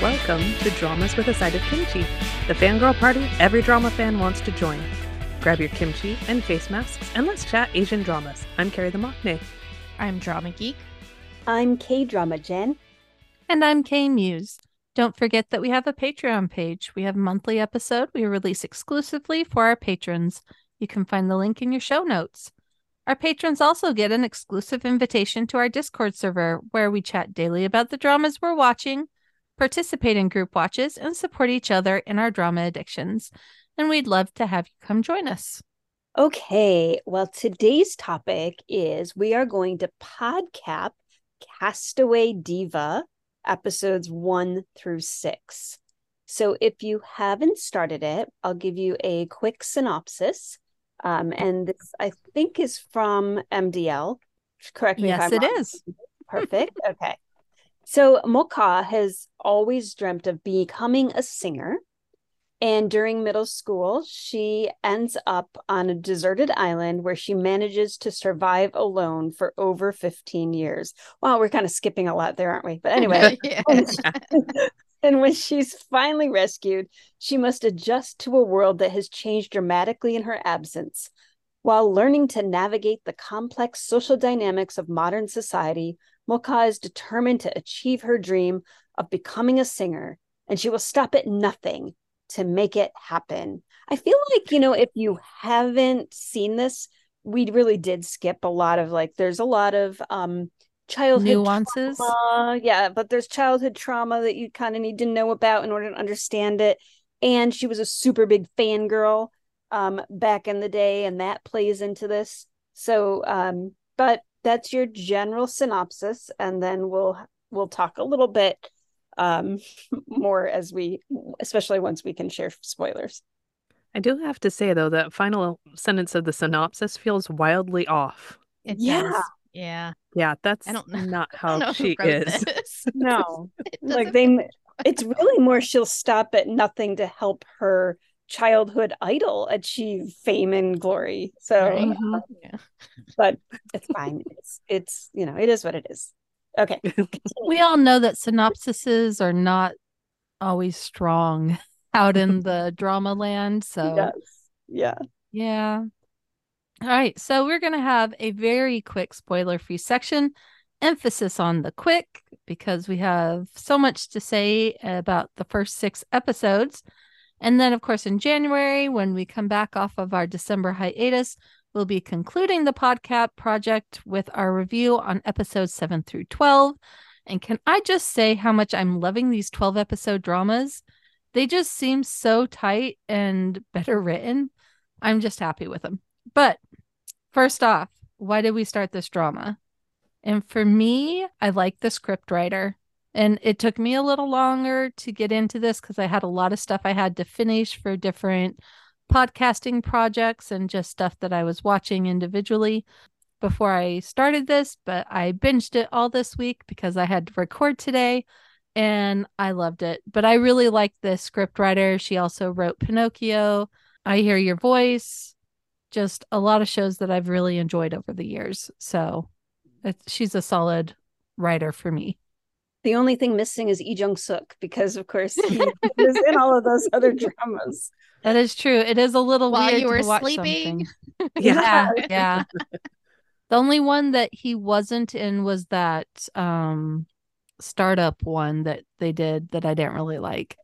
Welcome to Dramas with a Side of Kimchi, the fangirl party every drama fan wants to join. Grab your kimchi and face masks and let's chat Asian dramas. I'm Carrie the Mockney. I'm Drama Geek. I'm K Drama Jen. And I'm K Muse. Don't forget that we have a Patreon page. We have a monthly episode we release exclusively for our patrons. You can find the link in your show notes. Our patrons also get an exclusive invitation to our Discord server where we chat daily about the dramas we're watching, participate in group watches, and support each other in our drama addictions. And we'd love to have you come join us. Okay, well, today's topic is we are going to podcap Castaway Diva episodes one through six. So if you haven't started it, I'll give you a quick synopsis. Um, and this, I think, is from MDL. Correct me yes, if I'm it wrong. is. Perfect. okay. So Mocha has always dreamt of becoming a singer. And during middle school, she ends up on a deserted island where she manages to survive alone for over 15 years. Wow, we're kind of skipping a lot there, aren't we? But anyway, and when she's finally rescued, she must adjust to a world that has changed dramatically in her absence. While learning to navigate the complex social dynamics of modern society, Mocha is determined to achieve her dream of becoming a singer, and she will stop at nothing to make it happen. I feel like, you know, if you haven't seen this, we really did skip a lot of like, there's a lot of um childhood Nuances. trauma. Yeah, but there's childhood trauma that you kind of need to know about in order to understand it. And she was a super big fangirl um back in the day, and that plays into this. So um, but that's your general synopsis, and then we'll we'll talk a little bit um more as we especially once we can share spoilers. I do have to say, though, that final sentence of the synopsis feels wildly off. It Yeah. does. Yeah. Yeah, that's I don't know- not I how don't know she is. this. No. Like they it's really more she'll stop at nothing to help her childhood idol achieve fame and glory so Right. Mhm. Yeah. but it's fine it's it's you know it is what it is okay We all know that synopsises are not always strong out in the drama land. So yes yeah Yeah. All right. So we're going to have a very quick spoiler free section, emphasis on the quick, because we have so much to say about the first six episodes. And then, of course, in January, when we come back off of our December hiatus, we'll be concluding the podcast project with our review on episodes seven through 12. And can I just say how much I'm loving these 12 episode dramas? They just seem so tight and better written. I'm just happy with them. But first off, why did we start this drama? And for me, I like the script writer. And it took me a little longer to get into this because I had a lot of stuff I had to finish for different podcasting projects and just stuff that I was watching individually before I started this. But I binged it all this week because I had to record today and I loved it. But I really like the script writer. She also wrote Pinocchio, I Hear Your Voice, just a lot of shows that I've really enjoyed over the years. So she's a solid writer for me. The only thing missing is Lee Jong Suk because of course he was in all of those other dramas That is true. It is a little While weird you were to watch sleeping. something. Yeah. Yeah, yeah. The only one that he wasn't in was that um startup one that they did that I didn't really like.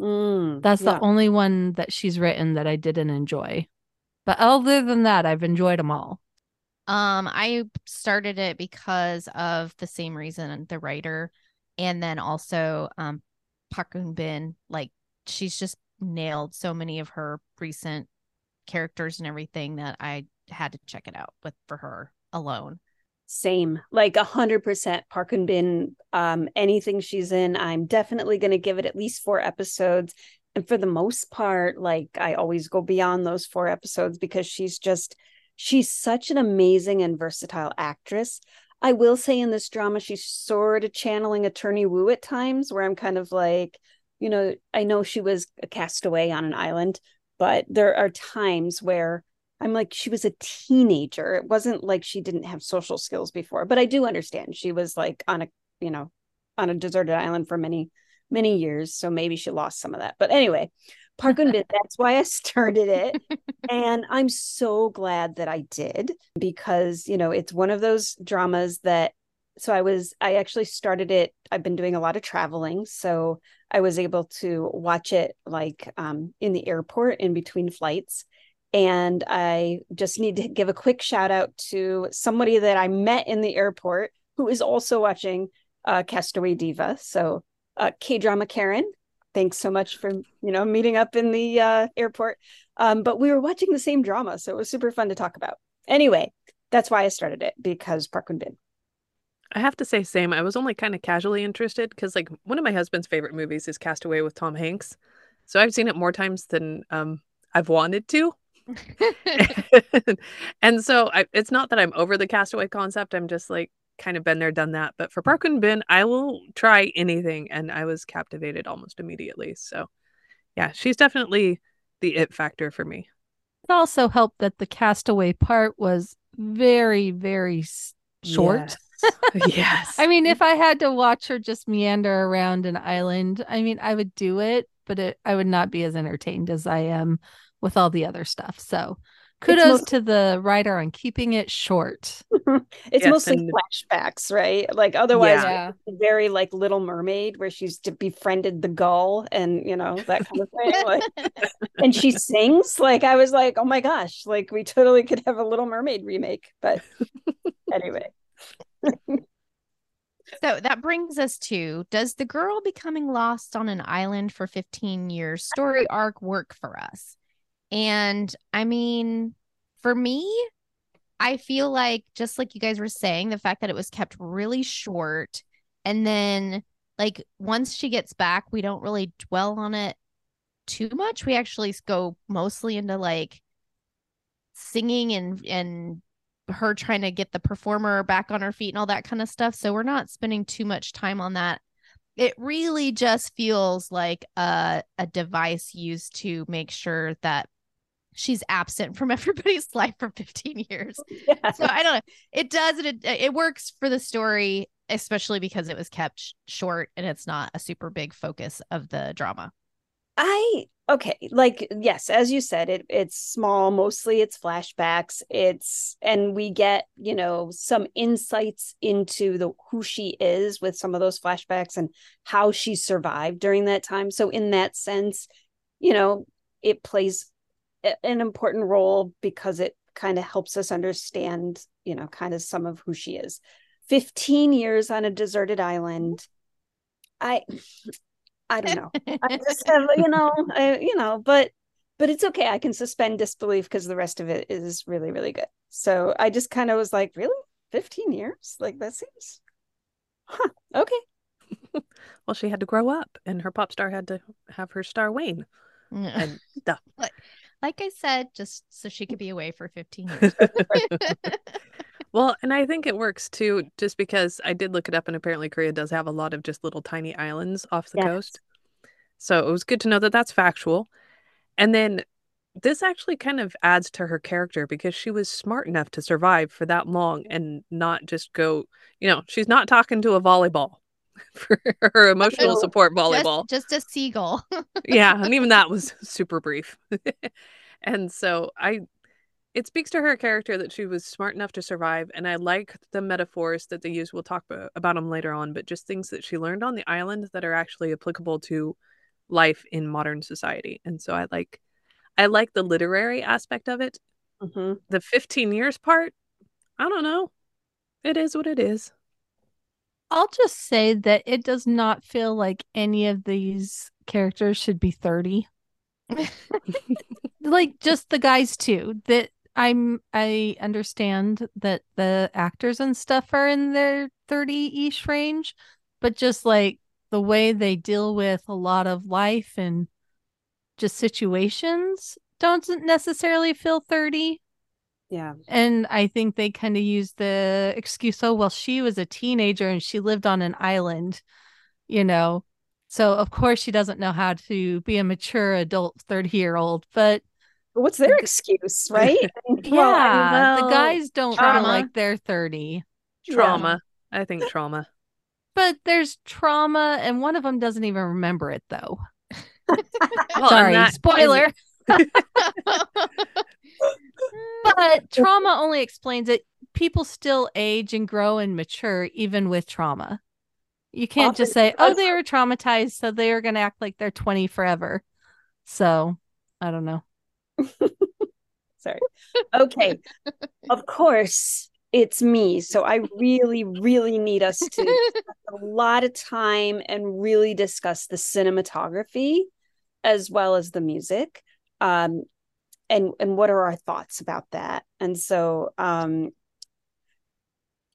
Mm, That's yeah. the only one that she's written that I didn't enjoy. But other than that, I've enjoyed them all. Um, I started it because of the same reason, the writer, and then also um Park Bin. Like she's just nailed so many of her recent characters and everything that I had to check it out with for her alone. Same, like a hundred percent. Park Bin, um, anything she's in, I'm definitely going to give it at least four episodes. And for the most part, like I always go beyond those four episodes because she's just, she's such an amazing and versatile actress. I will say in this drama, she's sort of channeling Attorney Woo at times, where I'm kind of like, you know, I know she was a castaway on an island, but there are times where I'm like, she was a teenager. It wasn't like she didn't have social skills before, but I do understand she was like on a, you know, on a deserted island for many, many years. So maybe she lost some of that. But anyway, Park Eun that's why I started it. and I'm so glad that I did because, you know, it's one of those dramas that so I was I actually started it. I've been doing a lot of traveling, so I was able to watch it like um, in the airport in between flights. And I just need to give a quick shout out to somebody that I met in the airport who is also watching uh, Castaway Diva. So uh, K drama Karen, thanks so much for you know meeting up in the uh, airport. Um, but we were watching the same drama, so it was super fun to talk about. Anyway, that's why I started it because Park Eun Bin. I have to say, same. I was only kind of casually interested because, like, one of my husband's favorite movies is Castaway with Tom Hanks. So I've seen it more times than um, I've wanted to. and so I, it's not that I'm over the Castaway concept. I'm just like kind of been there, done that. But for hmm. Park Eun Bin, I will try anything, and I was captivated almost immediately. So, yeah, she's definitely the it factor for me. It also helped that the Castaway part was very, very short. Yes. yes. I mean, if I had to watch her just meander around an island, I mean, I would do it, but it, I would not be as entertained as I am with all the other stuff. So kudos most- to the writer on keeping it short. it's yes, mostly and- flashbacks, right? Like otherwise yeah. very like Little Mermaid where she's befriended the gull and you know that kind of thing. like, and she sings. Like I was like, oh my gosh, like we totally could have a Little Mermaid remake. But anyway so that brings us to does the girl becoming lost on an island for 15 years story arc work for us and i mean for me i feel like just like you guys were saying the fact that it was kept really short and then like once she gets back we don't really dwell on it too much we actually go mostly into like singing and and her trying to get the performer back on her feet and all that kind of stuff. So we're not spending too much time on that. It really just feels like a a device used to make sure that she's absent from everybody's life for 15 years. Yeah. So I don't know. It does it it works for the story especially because it was kept short and it's not a super big focus of the drama. I okay, like yes, as you said, it it's small, mostly it's flashbacks. It's and we get, you know, some insights into the who she is with some of those flashbacks and how she survived during that time. So in that sense, you know, it plays an important role because it kind of helps us understand, you know, kind of some of who she is. 15 years on a deserted island. I I don't know. I just have, you know, I, you know, but but it's okay. I can suspend disbelief because the rest of it is really, really good. So I just kind of was like, really, fifteen years? Like that seems, huh? Okay. well, she had to grow up, and her pop star had to have her star wane. And stuff. Like, I said, just so she could be away for fifteen years. Well, and I think it works too, just because I did look it up, and apparently Korea does have a lot of just little tiny islands off the yes. coast. So it was good to know that that's factual. And then this actually kind of adds to her character because she was smart enough to survive for that long and not just go, you know, she's not talking to a volleyball for her emotional support volleyball. Just, just a seagull. yeah. And even that was super brief. and so I it speaks to her character that she was smart enough to survive and i like the metaphors that they use we'll talk about them later on but just things that she learned on the island that are actually applicable to life in modern society and so i like i like the literary aspect of it mm-hmm. the 15 years part i don't know it is what it is i'll just say that it does not feel like any of these characters should be 30 like just the guys too that I'm I understand that the actors and stuff are in their 30-ish range, but just like the way they deal with a lot of life and just situations don't necessarily feel 30. Yeah. And I think they kind of use the excuse, oh, well, she was a teenager and she lived on an island, you know. So of course she doesn't know how to be a mature adult 30 year old, but what's their excuse, right? yeah, well, the guys don't trauma. feel like they're 30. Trauma. I think trauma. But there's trauma, and one of them doesn't even remember it, though. Well, Sorry, that- spoiler. But trauma only explains it. People still age and grow and mature even with trauma. You can't just say, "Oh, they were traumatized, so they are going to act like they're 20 forever." So, I don't know. Sorry. Okay. of course, it's me. So I really, really need us to spend a lot of time and really discuss the cinematography as well as the music. Um, and and what are our thoughts about that? And so um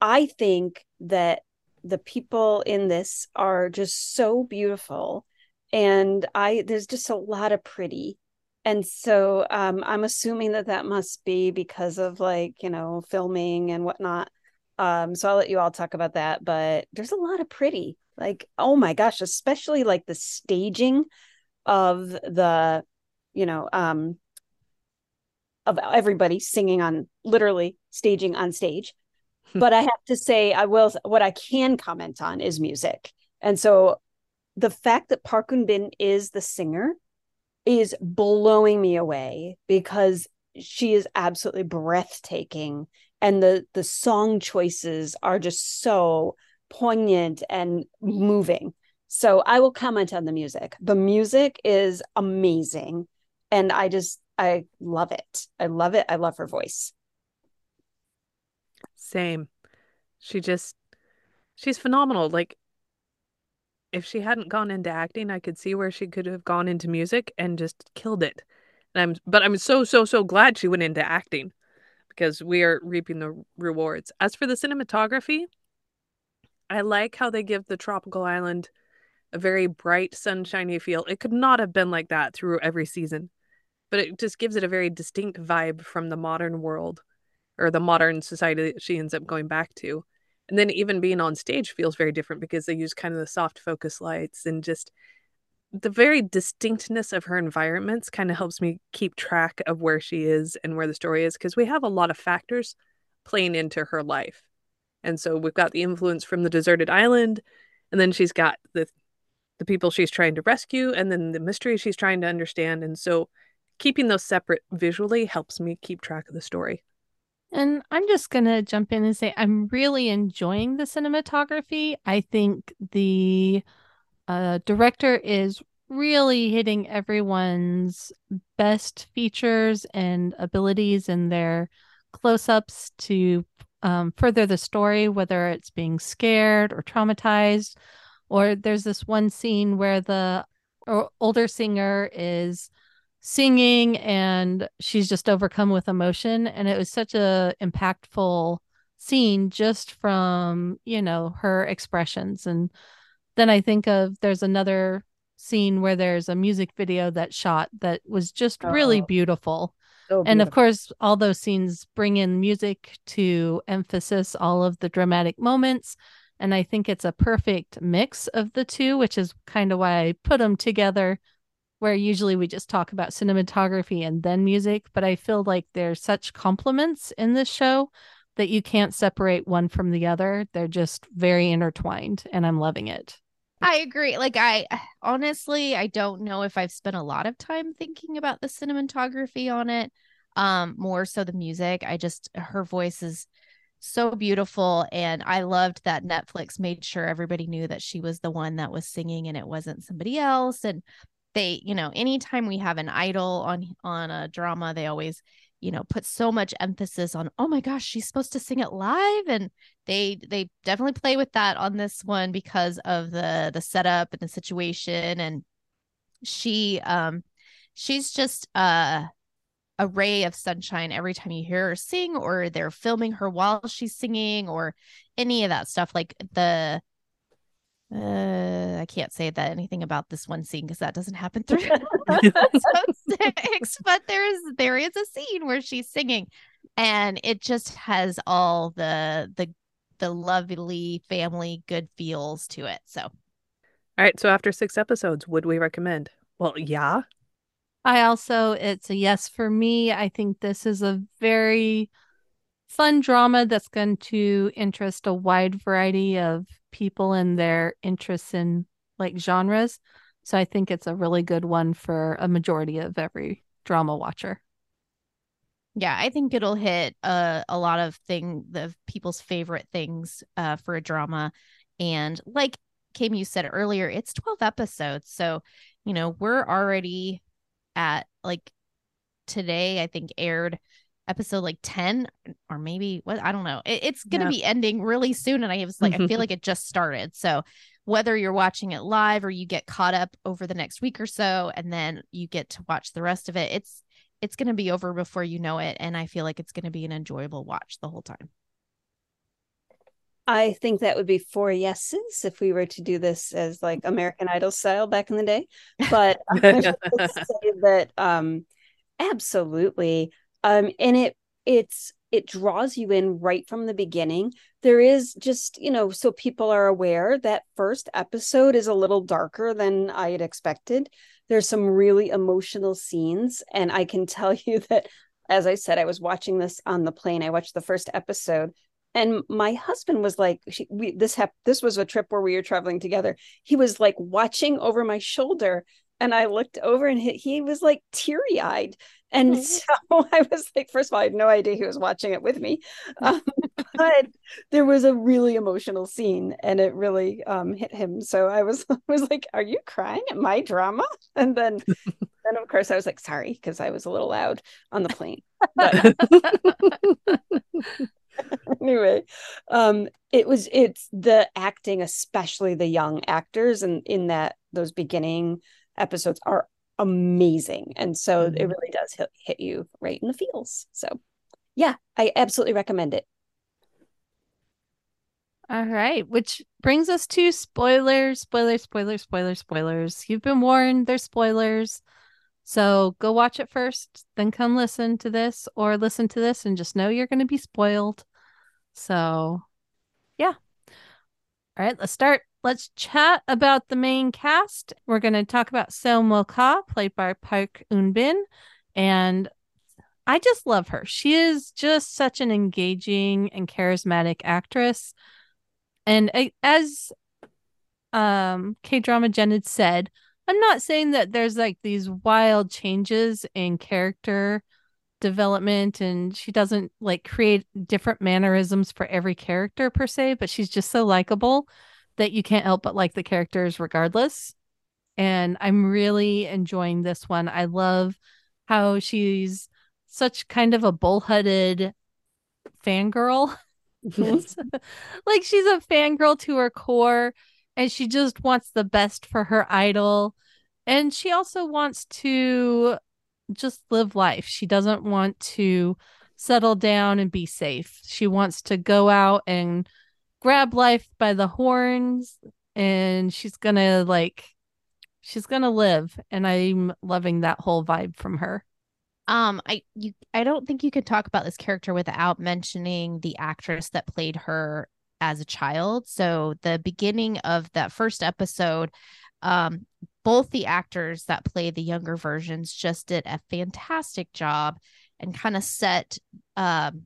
I think that the people in this are just so beautiful and I there's just a lot of pretty and so um, I'm assuming that that must be because of like, you know, filming and whatnot. Um, so I'll let you all talk about that. But there's a lot of pretty, like, oh my gosh, especially like the staging of the, you know, um, of everybody singing on literally staging on stage. but I have to say, I will, what I can comment on is music. And so the fact that Park Eun Bin is the singer is blowing me away because she is absolutely breathtaking. And the the song choices are just so poignant and moving. So i will comment on the music. The music is amazing and i just i love it i love it i love her voice Same. She just she's phenomenal. Like if she hadn't gone into acting, I could see where she could have gone into music and just killed it. And I'm but I'm so so so glad she went into acting because we are reaping the rewards. As for the cinematography, I like how they give the tropical island a very bright sunshiny feel. It could not have been like that through every season, but it just gives it a very distinct vibe from the modern world or the modern society that she ends up going back to. And then even being on stage feels very different because they use kind of the soft focus lights and just the very distinctness of her environments kind of helps me keep track of where she is and where the story is because we have a lot of factors playing into her life. And so we've got the influence from the deserted island and then she's got the the people she's trying to rescue and then the mystery she's trying to understand and so keeping those separate visually helps me keep track of the story. And I'm just going to jump in and say I'm really enjoying the cinematography. I think the uh, director is really hitting everyone's best features and abilities in their close ups to um, further the story, whether it's being scared or traumatized. Or there's this one scene where the older singer is singing and she's just overcome with emotion. And it was such a impactful scene just from you know her expressions. And then i think of there's another scene where there's a music video that shot that was just really Oh, beautiful. So and of course all those scenes bring in music to emphasis all of the dramatic moments. And i think it's a perfect mix of the two which is kind of why i put them together where usually we just talk about cinematography and then music, but I feel like there's such complements in this show that you can't separate one from the other. They're just very intertwined, and I'm loving it. I agree. Like I honestly, I don't know if I've spent a lot of time thinking about the cinematography on it. Um, more so the music. I just her voice is so beautiful and I loved that Netflix made sure everybody knew that she was the one that was singing and it wasn't somebody else and they, you know, anytime we have an idol on on a drama, they always you know put so much emphasis on oh my gosh she's supposed to sing it live and they they definitely play with that on this one because of the the setup and the situation and she um she's just uh a ray of sunshine every time you hear her sing or they're filming her while she's singing or any of that stuff like the uh i can't say that anything about this one scene because that doesn't happen through six but there's there is a scene where she's singing and it just has all the the the lovely family good feels to it so All right, so after 6 episodes, would we recommend? Well, yeah. I also, it's a yes for me. I think this is a very fun drama that's going to interest a wide variety of people and their interests in like genres. So I think it's a really good one for a majority of every drama watcher. Yeah, I think it'll hit uh, a lot of thing the people's favorite things uh, for a drama, and like Kim, you said earlier, it's twelve episodes, so you know we're already at like today. I think aired episode like 10 or maybe what I don't know. It, it's going to yeah. be ending really soon and I was like I feel like it just started. So whether you're watching it live or you get caught up over the next week or so and then you get to watch the rest of it, it's it's going to be over before you know it and I feel like it's going to be an enjoyable watch the whole time. I think that would be four yeses if we were to do this as like American Idol style back in the day. But I would say that um absolutely um and it it's it draws you in right from the beginning. There is just you know so people are aware that first episode is a little darker than i had expected. There's some really emotional scenes and i can tell you that as i said i was watching this on the plane. I watched the first episode and my husband was like she, we, this hap- this was a trip where we were traveling together. He was like watching over my shoulder and I looked over and he, he was like teary eyed. And mm-hmm. so I was like, first of all, I had no idea he was watching it with me. Um, but there was a really emotional scene and it really um, hit him. So I was, I was like, are you crying at my drama? And then, then of course I was like, sorry, because I was a little loud on the plane. But anyway, um, it was, it's the acting, especially the young actors and in, in that, those beginning episodes are amazing. And so mm-hmm. it really does hit, hit you right in the feels. So, yeah, I absolutely recommend it. All right, which brings us to spoilers, spoilers, spoilers, spoilers, spoilers. You've been warned, there's spoilers. So go watch it first, then come listen to this, or listen to this and just know you're going to be spoiled. So, yeah. All right, let's start let's chat about the main cast. We're going to talk about Seo Mo Ka, played by Park Eun Bin, and I just love her. She is just such an engaging and charismatic actress. And as um K drama Jen had said, I'm not saying that there's like these wild changes in character development and she doesn't like create different mannerisms for every character per se, but she's just so likable that you can't help but like the characters regardless. And I'm really enjoying this one. I love how she's such kind of a bullheaded fangirl. like she's a fangirl to her core and she just wants the best for her idol. And she also wants to just live life. She doesn't want to settle down and be safe. She wants to go out and grab life by the horns and she's gonna like she's gonna live and i'm loving that whole vibe from her. Um i you i don't think you could talk about this character without mentioning the actress that played her as a child. So the beginning of that first episode um both the actors that play the younger versions just did a fantastic job and kind of set um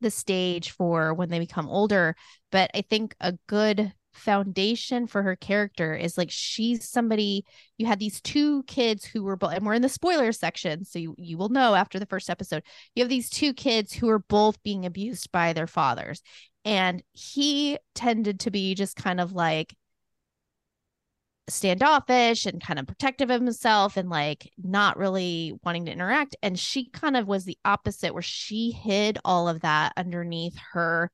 the stage for when they become older. But I think a good foundation for her character is like she's somebody you had these two kids who were both and we're in the spoiler section so you, you will know after the first episode you have these two kids who are both being abused by their fathers and he tended to be just kind of like standoffish and kind of protective of himself and like not really wanting to interact. And she kind of was the opposite where she hid all of that underneath her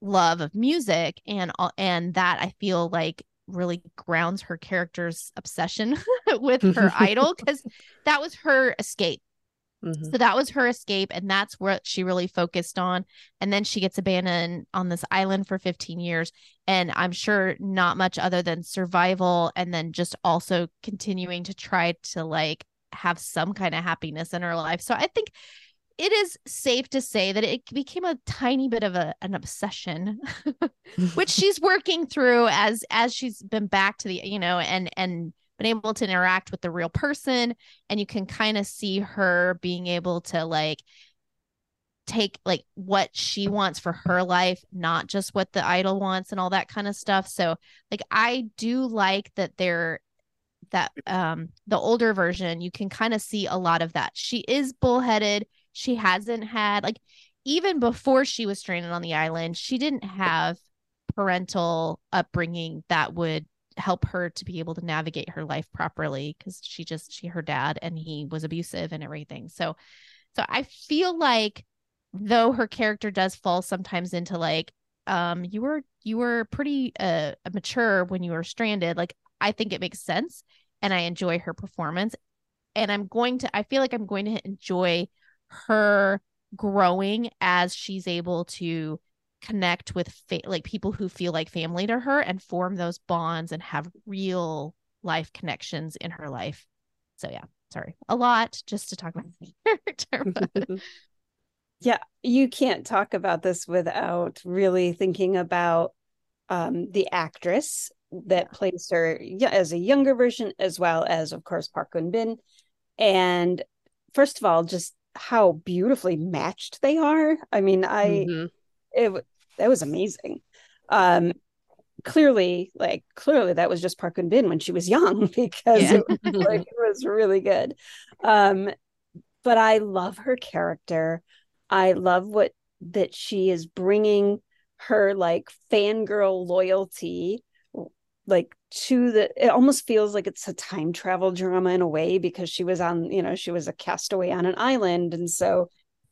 love of music and all and that I feel like really grounds her character's obsession with her idol cuz that was her escape Mm-hmm. So that was her escape, and that's what she really focused on. And then she gets abandoned on this island for 15 years. And I'm sure not much other than survival, and then just also continuing to try to like have some kind of happiness in her life. So I think it is safe to say that it became a tiny bit of a, an obsession which she's working through as as she's been back to the you know and and been able to interact with the real person and you can kind of see her being able to like take like what she wants for her life, not just what the idol wants and all that kind of stuff. So like I do like that they're that um the older version you can kind of see a lot of that. She is bullheaded. She hasn't had like even before she was stranded on the island, she didn't have parental upbringing that would help her to be able to navigate her life properly because she just she her dad and he was abusive and everything. So so I feel like though her character does fall sometimes into like um you were you were pretty uh mature when you were stranded like i think it makes sense and i enjoy her performance and i'm going to i feel like i'm going to enjoy her growing as she's able to connect with fa- like people who feel like family to her and form those bonds and have real life connections in her life so yeah sorry a lot just to talk about character but yeah you can't talk about this without really thinking about um, the actress that yeah. plays her as a younger version as well as of course park Eun bin and first of all just how beautifully matched they are i mean i mm-hmm. it that was amazing. Um clearly like clearly that was just park Eun bin when she was young because yeah. it, was, like, it was really good. Um but i love her character. I love what that she is bringing her like fangirl loyalty like to the it almost feels like it's a time travel drama in a way because she was on you know she was a castaway on an island. And so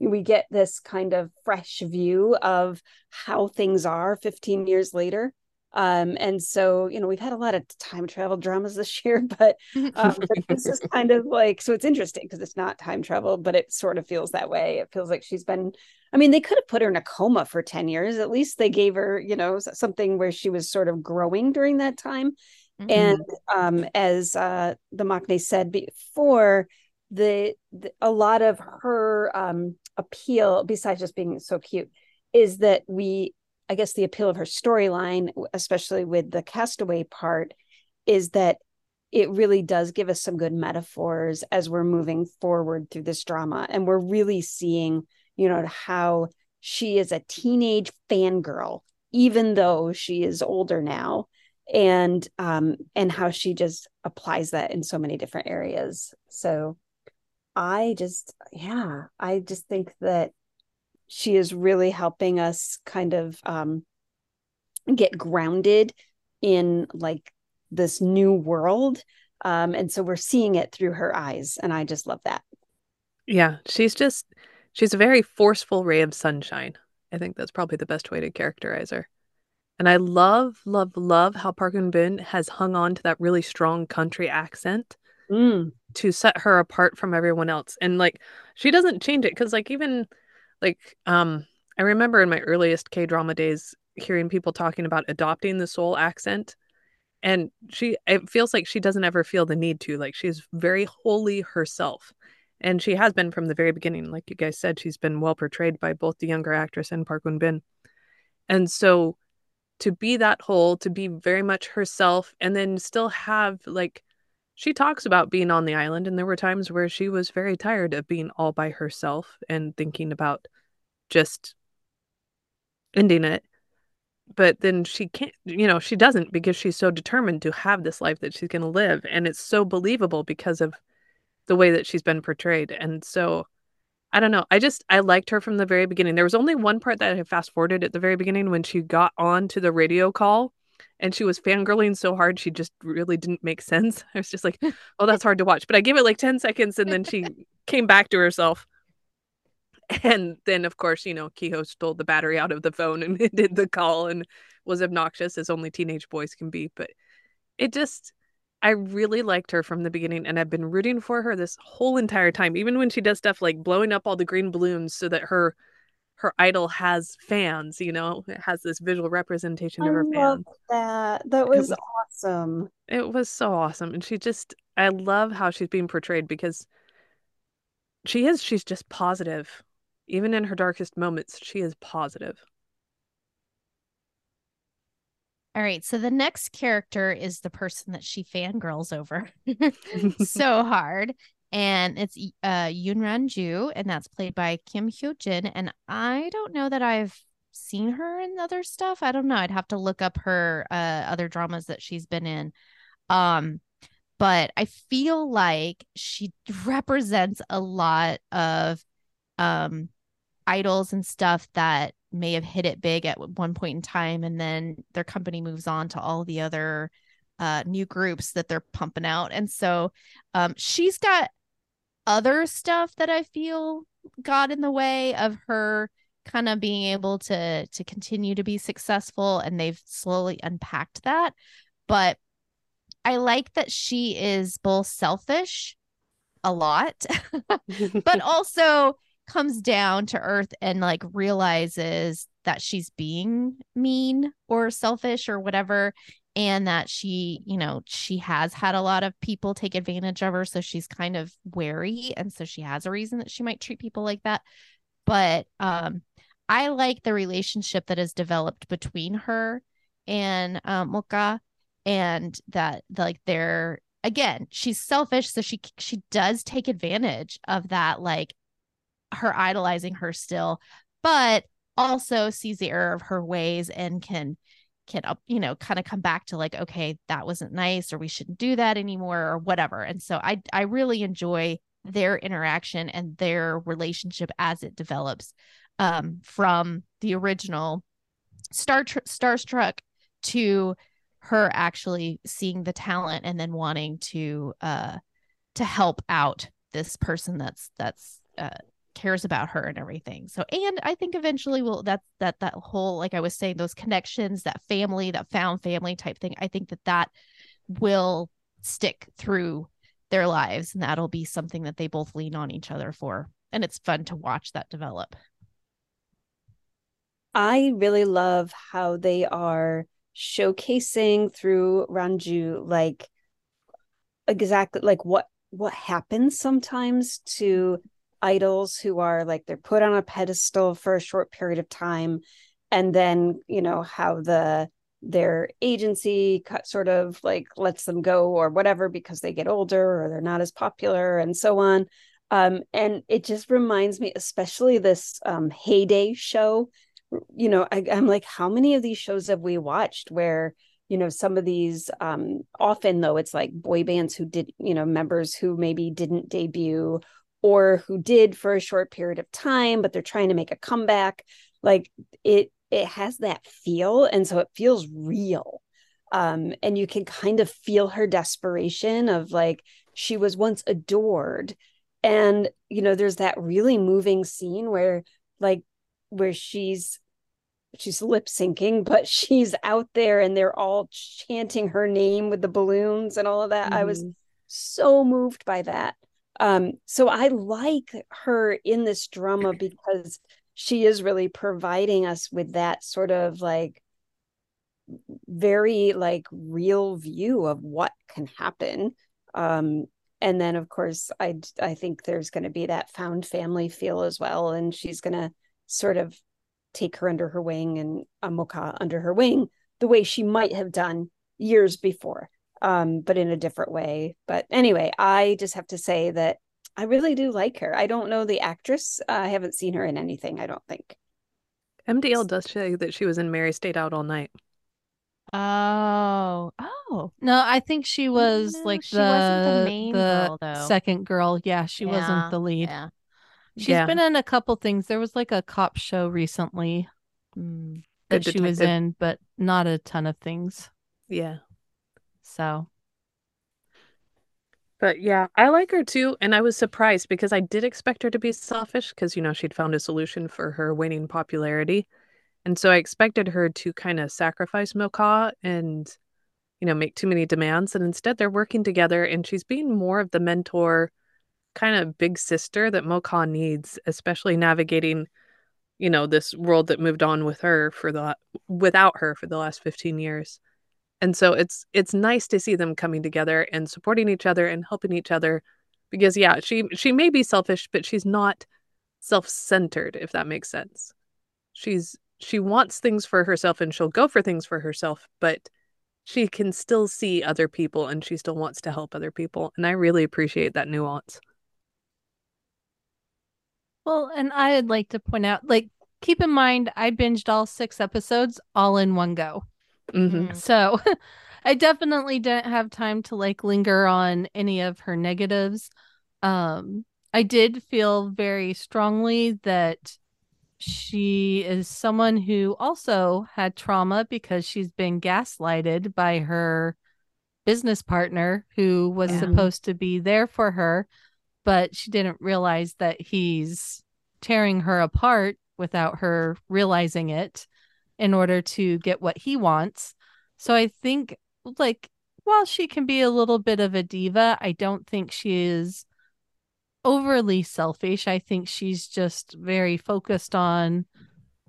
we get this kind of fresh view of how things are 15 years later um, and so, you know, we've had a lot of time travel dramas this year, but, um, but this is kind of like, so it's interesting because it's not time travel, but it sort of feels that way. It feels like she's been, I mean, they could have put her in a coma for 10 years. At least they gave her, you know, something where she was sort of growing during that time. Mm-hmm. And um, as uh, the Maknae said before, the, the, a lot of her um, appeal, besides just being so cute, is that we I guess the appeal of her storyline, especially with the castaway part, is that it really does give us some good metaphors as we're moving forward through this drama. And we're really seeing, you know, how she is a teenage fangirl, even though she is older now, and um, and how she just applies that in so many different areas. So I just, yeah, I just think that she is really helping us kind of um, get grounded in like this new world um, and so we're seeing it through her eyes and i just love that. Yeah she's just she's a very forceful ray of sunshine. I think that's probably the best way to characterize her. And i love love love how park Eun bin has hung on to that really strong country accent mm. to set her apart from everyone else and like she doesn't change it because like even like, um, I remember in my earliest K drama days hearing people talking about adopting the Seoul accent. And she, it feels like she doesn't ever feel the need to. Like, she's very wholly herself. And she has been from the very beginning. Like you guys said, she's been well portrayed by both the younger actress and Park Eun Bin. And so to be that whole, to be very much herself, and then still have like, she talks about being on the island, and there were times where she was very tired of being all by herself and thinking about just ending it. But then she can't, you know, she doesn't because she's so determined to have this life that she's going to live. And it's so believable because of the way that she's been portrayed. And so I don't know. I just, I liked her from the very beginning. There was only one part that I fast forwarded at the very beginning when she got on to the radio call and she was fangirling so hard she just really didn't make sense. I was just like, oh, that's hard to watch. But I gave it like 10 seconds and then she came back to herself. And then, of course, you know, Kiho stole the battery out of the phone and did the call and was obnoxious as only teenage boys can be. But it just, I really liked her from the beginning and I've been rooting for her this whole entire time, even when she does stuff like blowing up all the green balloons so that her her idol has fans, you know, it has this visual representation I of her fans. That that was, was awesome. It was so awesome. And she just I love how she's being portrayed because she is she's just positive even in her darkest moments, she is positive. All right. So the next character is the person that she fangirls over so hard. And it's uh Yoon Ran Ju, and that's played by Kim Hyo Jin. And I don't know that I've seen her in other stuff. I don't know. I'd have to look up her uh other dramas that she's been in. Um, but I feel like she represents a lot of um idols and stuff that may have hit it big at one point in time and then their company moves on to all the other uh new groups that they're pumping out and so um she's got other stuff that I feel got in the way of her kind of being able to to continue to be successful and they've slowly unpacked that. But I like that she is both selfish a lot but also comes down to earth and like realizes that she's being mean or selfish or whatever and that she you know she has had a lot of people take advantage of her so she's kind of wary and so she has a reason that she might treat people like that. But um i like the relationship that has developed between her and um mocha and that like they're again she's selfish so she she does take advantage of that like her idolizing her still but also sees the error of her ways and can can up you know kind of come back to like okay that wasn't nice or we shouldn't do that anymore or whatever and so i i really enjoy their interaction and their relationship as it develops um from the original star Tr- starstruck to her actually seeing the talent and then wanting to uh to help out this person that's that's uh cares about her and everything. So and I think eventually will that that that whole like I was saying those connections, that family, that found family type thing, I think that that will stick through their lives and that'll be something that they both lean on each other for. And it's fun to watch that develop. I really love how they are showcasing through Ranju like exactly like what what happens sometimes to idols who are like they're put on a pedestal for a short period of time and then you know how the their agency sort of like lets them go or whatever because they get older or they're not as popular and so on. Um, and it just reminds me especially this um, heyday show you know I, i'm like how many of these shows have we watched where you know some of these um often though it's like boy bands who did you know members who maybe didn't debut or who did for a short period of time but they're trying to make a comeback like it it has that feel and so it feels real um and you can kind of feel her desperation of like she was once adored and you know there's that really moving scene where like where she's she's lip syncing but she's out there and they're all chanting her name with the balloons and all of that mm-hmm. i was mm-hmm. so moved by that um, so I like her in this drama because she is really providing us with that sort of like very like real view of what can happen. Um, and then of course I I think there's going to be that found family feel as well, and she's going to sort of take her under her wing and Amoka under her wing the way she might have done years before um, but in a different way. But anyway, I just have to say that I really do like her. I don't know the actress. Uh, I haven't seen her in anything, I don't think. MDL does say that she was in Mary Stayed Out All Night. Oh, oh no! I think she was like she the, the main the girl, second girl. Yeah, she yeah, wasn't the lead. Yeah. She's yeah. been in a couple things. There was like a cop show recently mm, that she was in, but not a ton of things. Yeah. So but yeah, I like her too. And I was surprised because I did expect her to be selfish because, you know, she'd found a solution for her waning popularity. And so I expected her to kind of sacrifice Moka and, you know, make too many demands. And instead, they're working together and she's being more of the mentor, kind of big sister that Moka needs, especially navigating, you know, this world that moved on with her for the without her for the last 15 years and so it's it's nice to see them coming together and supporting each other and helping each other because yeah she she may be selfish but she's not self-centered if that makes sense she's she wants things for herself and she'll go for things for herself but she can still see other people and she still wants to help other people and i really appreciate that nuance Well, and I'd like to point out, like, keep in mind, I binged all six episodes all in one go. Hmm Mm. So I definitely didn't have time to like linger on any of her negatives. Um, I did feel very strongly that she is someone who also had trauma because she's been gaslighted by her business partner who was Yeah. supposed to be there for her, but she didn't realize that he's tearing her apart without her realizing it in order to get what he wants. So I think like while she can be a little bit of a diva, I don't think she is overly selfish. I think she's just very focused on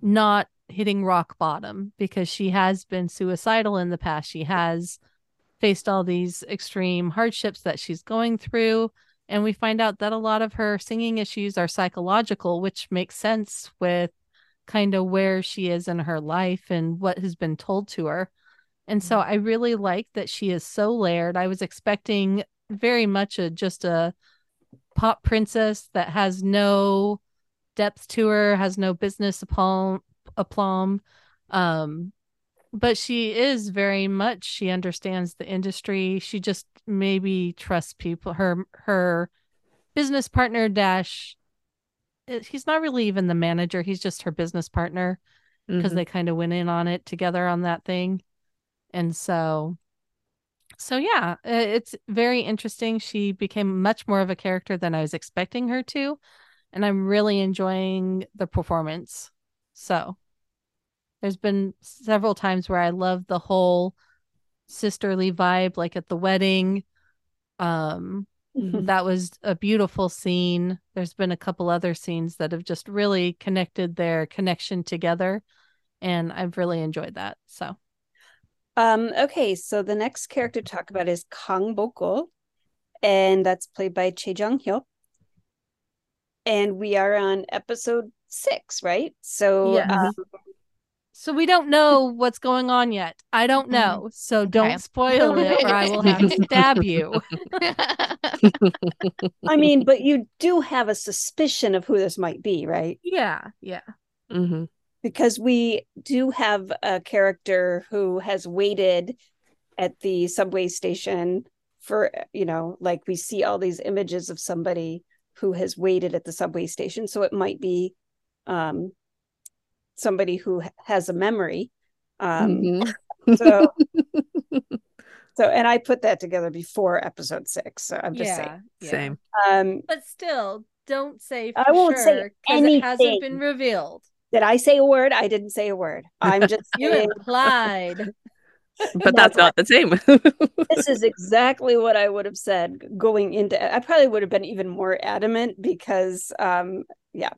not hitting rock bottom because she has been suicidal in the past. She has faced all these extreme hardships that she's going through. And we find out that a lot of her singing issues are psychological, which makes sense with kind of where she is in her life and what has been told to her. And so I really like that she is so layered. I was expecting very much a just a pop princess that has no depth to her, has no business aplomb, aplomb. Um, but she is very much she understands the industry. She just maybe trusts people. Her her business partner dash. Eh, He's not really even the manager. He's just her business partner because Mhm. they kind of went in on it together on that thing. And so so yeah, it's very interesting. She became much more of a character than I was expecting her to, and I'm really enjoying the performance. So there's been several times where I love the whole sisterly vibe like at the wedding. Um that was a beautiful scene. There's been a couple other scenes that have just really connected their connection together and I've really enjoyed that. So Um, okay, so the next character to talk about is Kang Boko, and that's played by Chae Jong Hyeop. And we are on episode six, right? So Yes. um, So we don't know what's going on yet. I don't Mhm. know. So don't spoil it or I will have to stab you. I mean, but you do have a suspicion of who this might be, right? Yeah, yeah. Mhm. Because we do have a character who has waited at the subway station for, you know, like we see all these images of somebody who has waited at the subway station. So it might be um somebody who has a memory. Um Mhm. so so and I put that together before episode six. So I'm just saying. Same. Um But still, don't say for I won't say sure because it hasn't been revealed. did I say a word? I didn't say a word. I'm just You saying implied. But that's not the same. this is exactly what I would have said going into I probably would have been even more adamant because um yeah.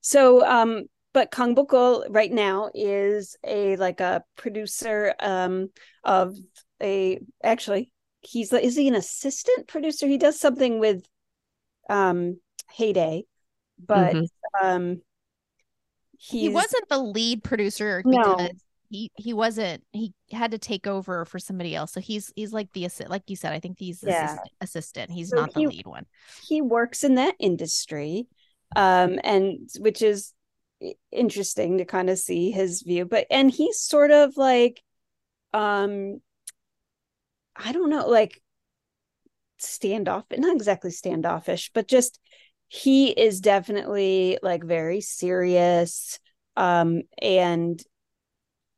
So um but Kang Bokul right now is a like a producer um of a actually he's is he an assistant producer? He does something with um Heyday, but Mhm. um he wasn't the lead producer No. he he wasn't he had to take over for somebody else so he's he's like the assi- like you said i think he's the Yeah. assistant, assistant he's So not the lead one he works in that industry um and which is i- interesting to kind of see his view but and he's sort of like um i don't know like standoff not exactly standoffish but just he is definitely like very serious um and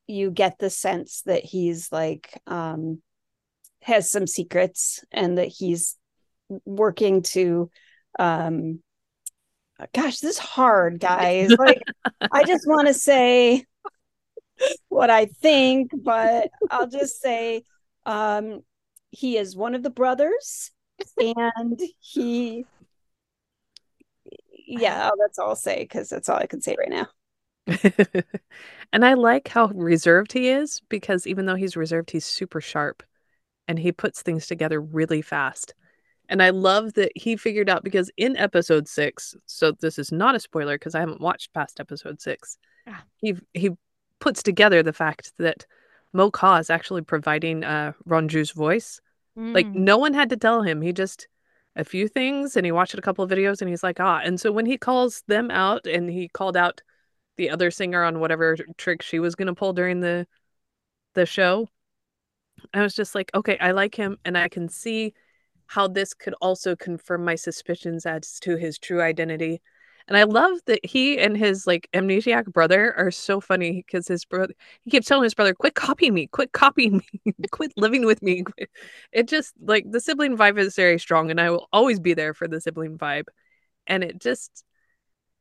you get the sense that he's like um has some secrets and that he's working to um gosh this is hard guys like i just want to say what i think but i'll just say um he is one of the brothers and he yeah that's all i'll say because that's all i can say right now and I like how reserved he is because even though he's reserved, he's super sharp and he puts things together really fast. And I love that he figured out because in episode six, so this is not a spoiler because I haven't watched past episode six. Ah. He he puts together the fact that Mo Ka is actually providing uh Ranju's voice. Like Mm. no one had to tell him. He just a few things and he watched a couple of videos and he's like, ah. And so when he calls them out and he called out the other singer on whatever trick she was going to pull during the the show, I was just like, okay, I like him and I can see how this could also confirm my suspicions as to his true identity. And I love that he and his like amnesiac brother are so funny because his brother he keeps telling his brother, "Quit copying me, quit copying me, quit living with me." It just like the sibling vibe is very strong, and I will always be there for the sibling vibe. And it just,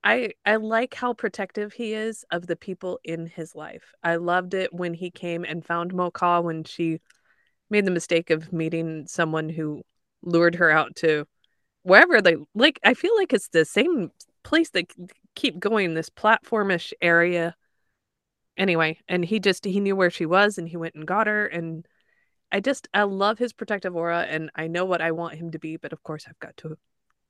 I I like how protective he is of the people in his life. I loved it when he came and found Mo-Ka when she made the mistake of meeting someone who lured her out to wherever they like. I feel like it's the same place they keep going this platformish area anyway and he just he knew where she was and he went and got her and i just i love his protective aura and i know what i want him to be but of course i've got to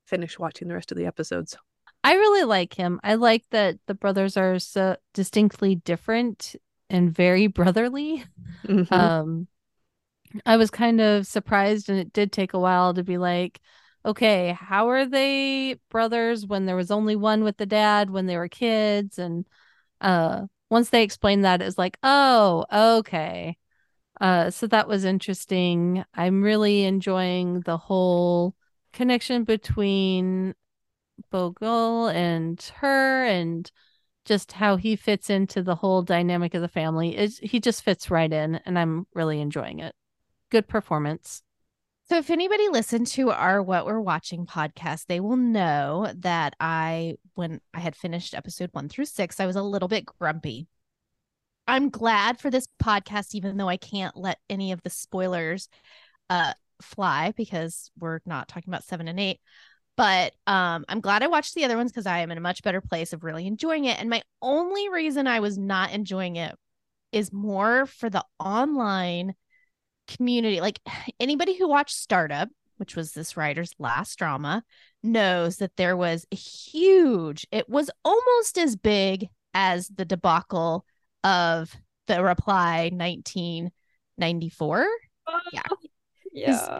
finish watching the rest of the episodes i really like him i like that the brothers are so distinctly different and very brotherly mm-hmm. um i was kind of surprised and it did take a while to be like okay, how are they brothers when there was only one with the dad when they were kids? And uh once they explained that, it's like, oh, okay. Uh, so that was interesting. I'm really enjoying the whole connection between Bogul and her and just how he fits into the whole dynamic of the family. Is he just fits right in and I'm really enjoying it. Good performance. So, if anybody listened to our What We're Watching podcast, they will know that I, when I had finished episode one through six, I was a little bit grumpy. I'm glad for this podcast, even though I can't let any of the spoilers uh, fly because we're not talking about seven and eight. But um, I'm glad I watched the other ones because I am in a much better place of really enjoying it. And my only reason I was not enjoying it is more for the online community like anybody who watched startup which was this writer's last drama knows that there was a huge it was almost as big as the debacle of the reply 1994 yeah. Oh, yeah.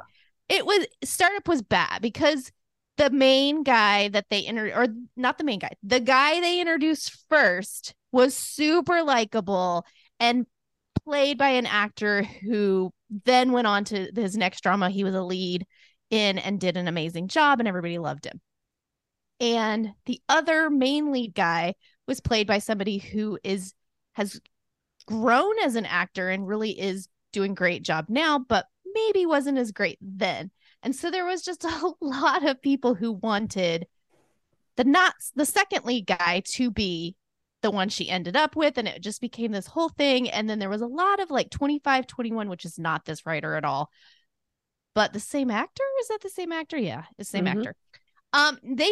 it was startup was bad because the main guy that they inter or not the main guy the guy they introduced first was super likable and played by an actor who then went on to his next drama. He was a lead in and did an amazing job, and everybody loved him. And the other main lead guy was played by somebody who is has grown as an actor and really is doing great job now, but maybe wasn't as great then. And so there was just a lot of people who wanted the not the second lead guy to be the one she ended up with and it just became this whole thing and then there was a lot of like 25 21 which is not this writer at all. But the same actor? Is that the same actor? Yeah the same mm-hmm. actor. Um they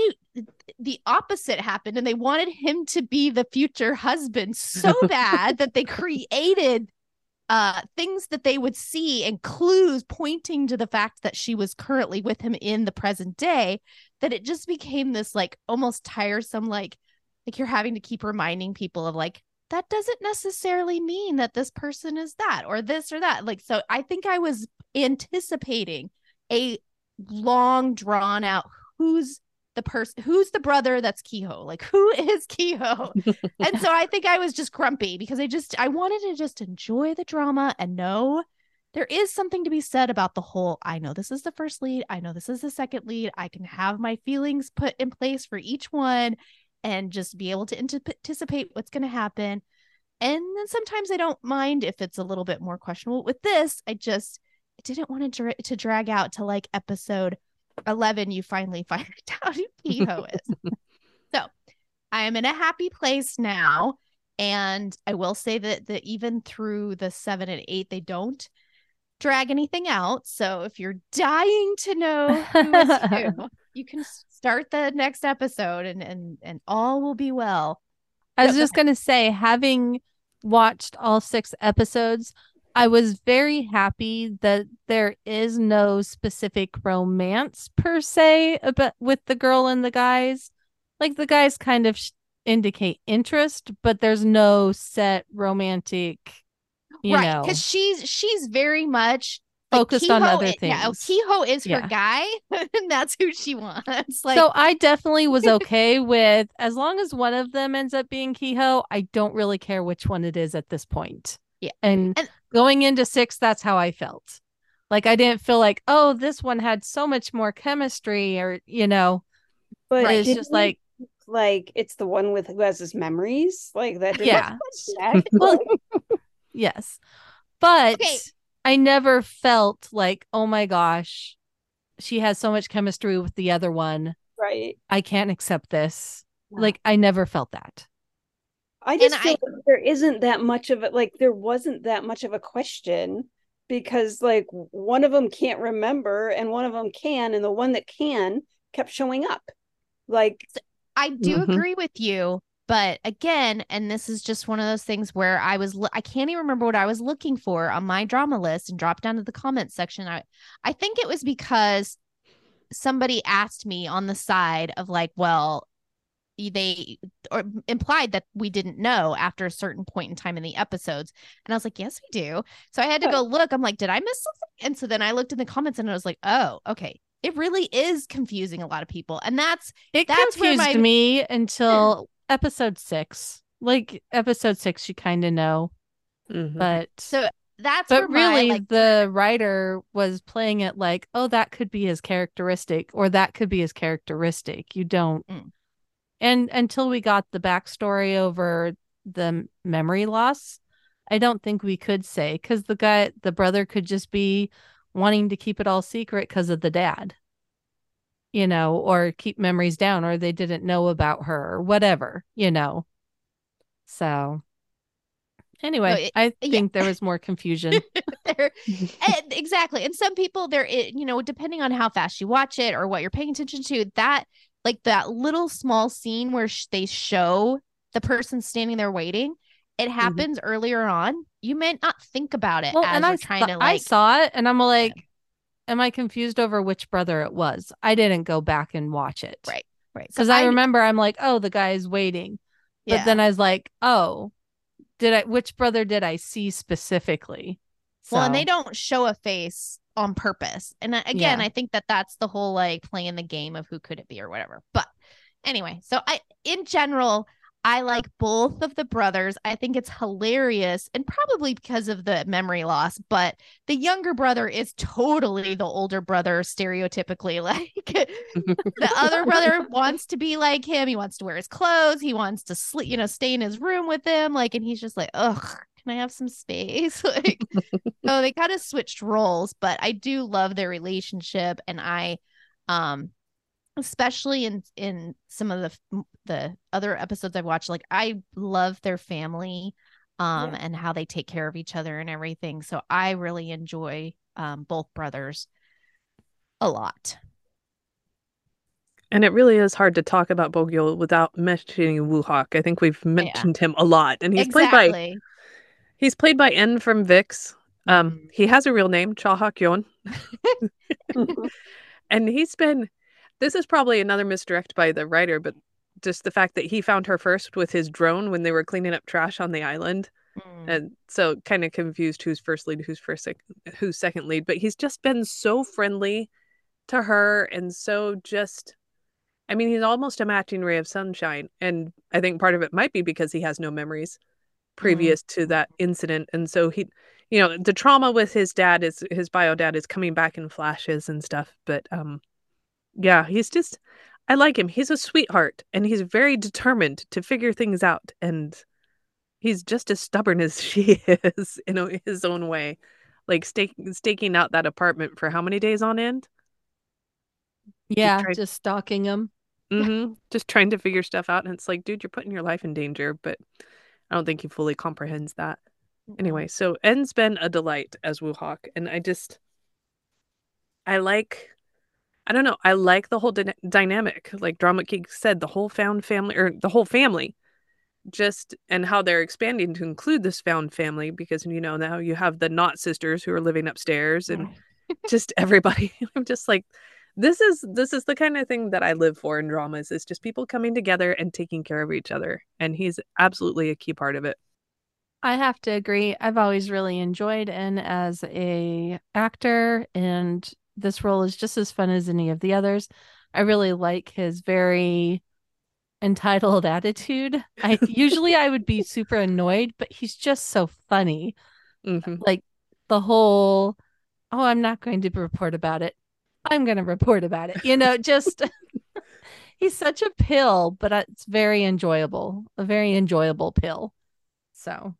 the opposite happened and they wanted him to be the future husband so bad that they created uh things that they would see and clues pointing to the fact that she was currently with him in the present day that it just became this like almost tiresome like like you're having to keep reminding people of like that doesn't necessarily mean that this person is that or this or that. Like so i think i was anticipating a long drawn out who's the person who's the brother that's Kiho? Like who is Kiho? And so i think i was just grumpy because i just i wanted to just enjoy the drama and know there is something to be said about the whole i know this is the first lead. I know this is the second lead. I can have my feelings put in place for each one and just be able to anticipate what's going to happen. And then sometimes I don't mind if it's a little bit more questionable. With this, I just I didn't want to, dra- to drag out to like episode 11. You finally find out who Kiho is. so I am in a happy place now. And I will say that, that even through the seven and eight, they don't drag anything out. So if you're dying to know who is who, you can start the next episode and and and all will be well. I was just going to say having watched all 6 episodes, I was very happy that there is no specific romance per se about with the girl and the guys. Like the guys kind of sh- indicate interest, but there's no set romantic you right because she's she's very much focused on other i- things. Yeah, oh, Kiho is Yeah. her guy, and that's who she wants. Like, so I definitely was okay with as long as one of them ends up being Kiho, I don't really care which one it is at this point. Yeah. And, And- going into six, that's how I felt. Like I didn't feel like, oh, this one had so much more chemistry, or you know, But it's didn't just like, like it's the one with who has his memories, like that. yeah, Well, yes. But Okay. I never felt like, oh my gosh, she has so much chemistry with the other one. right. I can't accept this. No. Like I never felt that. I just And feel I- like there isn't that much of it. Like there wasn't that much of a question because like one of them can't remember and one of them can, and the one that can kept showing up. Like I do Mhm. agree with you, but again, and this is just one of those things where I was lo- I can't even remember what I was looking for on my drama list and dropped down to the comments section. I I think it was because somebody asked me on the side of like, well, they or implied that we didn't know after a certain point in time in the episodes. And I was like, yes, we do. So I had to go look. I'm like, did I miss something? And so then I looked in the comments and I was like, oh, okay. It really is confusing a lot of people. And that's It That's confused my- me until episode six. Like episode six, you kind of know, Mhm. but so that's but where my, really like, the writer was playing it like, oh, that could be his characteristic, or that could be his characteristic. You don't, Mm. and until we got the backstory over the memory loss, I don't think we could say because the guy, the brother, could just be wanting to keep it all secret because of the dad, you know, or keep memories down, or they didn't know about her, or whatever, you know. So, anyway, it- I yeah. think there was more confusion. there mm-hmm. and exactly and some people there it, you know depending on how fast you watch it or what you're paying attention to that like that little small scene where sh- they show the person standing there waiting it mm-hmm. happens earlier on you may not think about it well, as and you're I, trying to I saw it and I'm like, am I confused over which brother it was? I didn't go back and watch it. Right, right Because I, remember I'm like, oh, the guy is waiting. But yeah. then I was like, oh, did I, which brother did I see specifically? well and they don't show a face on purpose and again Yeah. i think that that's the whole like playing the game of who could it be or whatever but anyway so i in general i like both of the brothers. I think it's hilarious and probably because of the memory loss but the younger brother is totally the older brother stereotypically like the other brother wants to be like him. He wants to wear his clothes. He wants to sleep you know stay in his room with him. like and he's just like ugh can i have some space? Like so they kind of switched roles but i do love their relationship and i um especially in in some of the the other episodes i've watched like i love their family um Yeah. and how they take care of each other and everything so i really enjoy um both brothers a lot And it really is hard to talk about Bogyo without mentioning Woo Hak. I think we've mentioned him a lot, and he's played by he's played by N from VIXX. Um, Mhm. he has a real name, Cha Hak Yeon, and he's been. This is probably another misdirect by the writer, but just the fact that he found her first with his drone when they were cleaning up trash on the island, Mm. and so kind of confused who's first lead, who's first, sec- who's second lead. But he's just been so friendly to her, and so just. I mean, he's almost a matching ray of sunshine, and I think part of it might be because he has no memories previous to that incident, and so he, you know, the trauma with his dad is his bio dad is coming back in flashes and stuff. But um, yeah, he's just, I like him. He's a sweetheart, and he's very determined to figure things out, and he's just as stubborn as she is in his own way, like stake, staking out that apartment for how many days on end. yeah, tried- just stalking him. Mm-hmm, Just trying to figure stuff out. And it's like, dude, you're putting your life in danger. But I don't think he fully comprehends that. Anyway, so N's been a delight as Woo Hak. And I just, I like, I don't know, I like the whole dyna- dynamic. Like Drama Geek said, the whole found family, or the whole family, just, and how they're expanding to include this found family because, you know, now you have the not sisters who are living upstairs and just everybody. I'm just like, this is this is the kind of thing that I live for in dramas is just people coming together and taking care of each other. And he's absolutely a key part of it. I have to agree. I've always really enjoyed N as a actor, and this role is just as fun as any of the others. I really like his very entitled attitude. I usually I would be super annoyed, but he's just so funny. Mhm. Like the whole, oh, I'm not going to report about it. I'm going to report about it. You know, just he's such a pill, but it's very enjoyable. A very enjoyable pill. So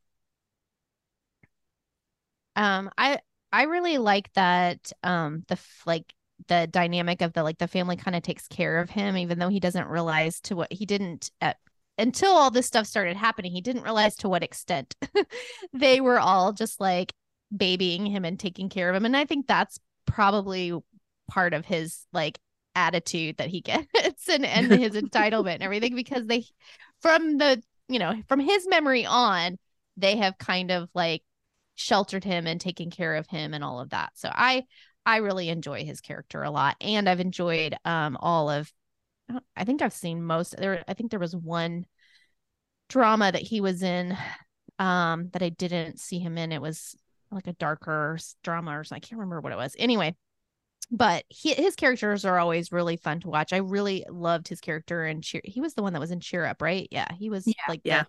Um, I I really like that. Um, the like the dynamic of the like the family kind of takes care of him, even though he doesn't realize to what he didn't at, until all this stuff started happening. He didn't realize to what extent they were all just like babying him and taking care of him, and I think that's probably part of his like attitude that he gets and and his entitlement and everything because they from the you know from his memory on they have kind of like sheltered him and taken care of him and all of that. So I I really enjoy his character a lot and I've enjoyed um all of I think I've seen most there I think there was one drama that he was in um that I didn't see him in it was like a darker drama or something. I can't remember what it was. Anyway, but he, his characters are always really fun to watch. I really loved his character and cheer. He was the one that was in Cheer Up, right? Yeah, he was Yeah. like Yeah. the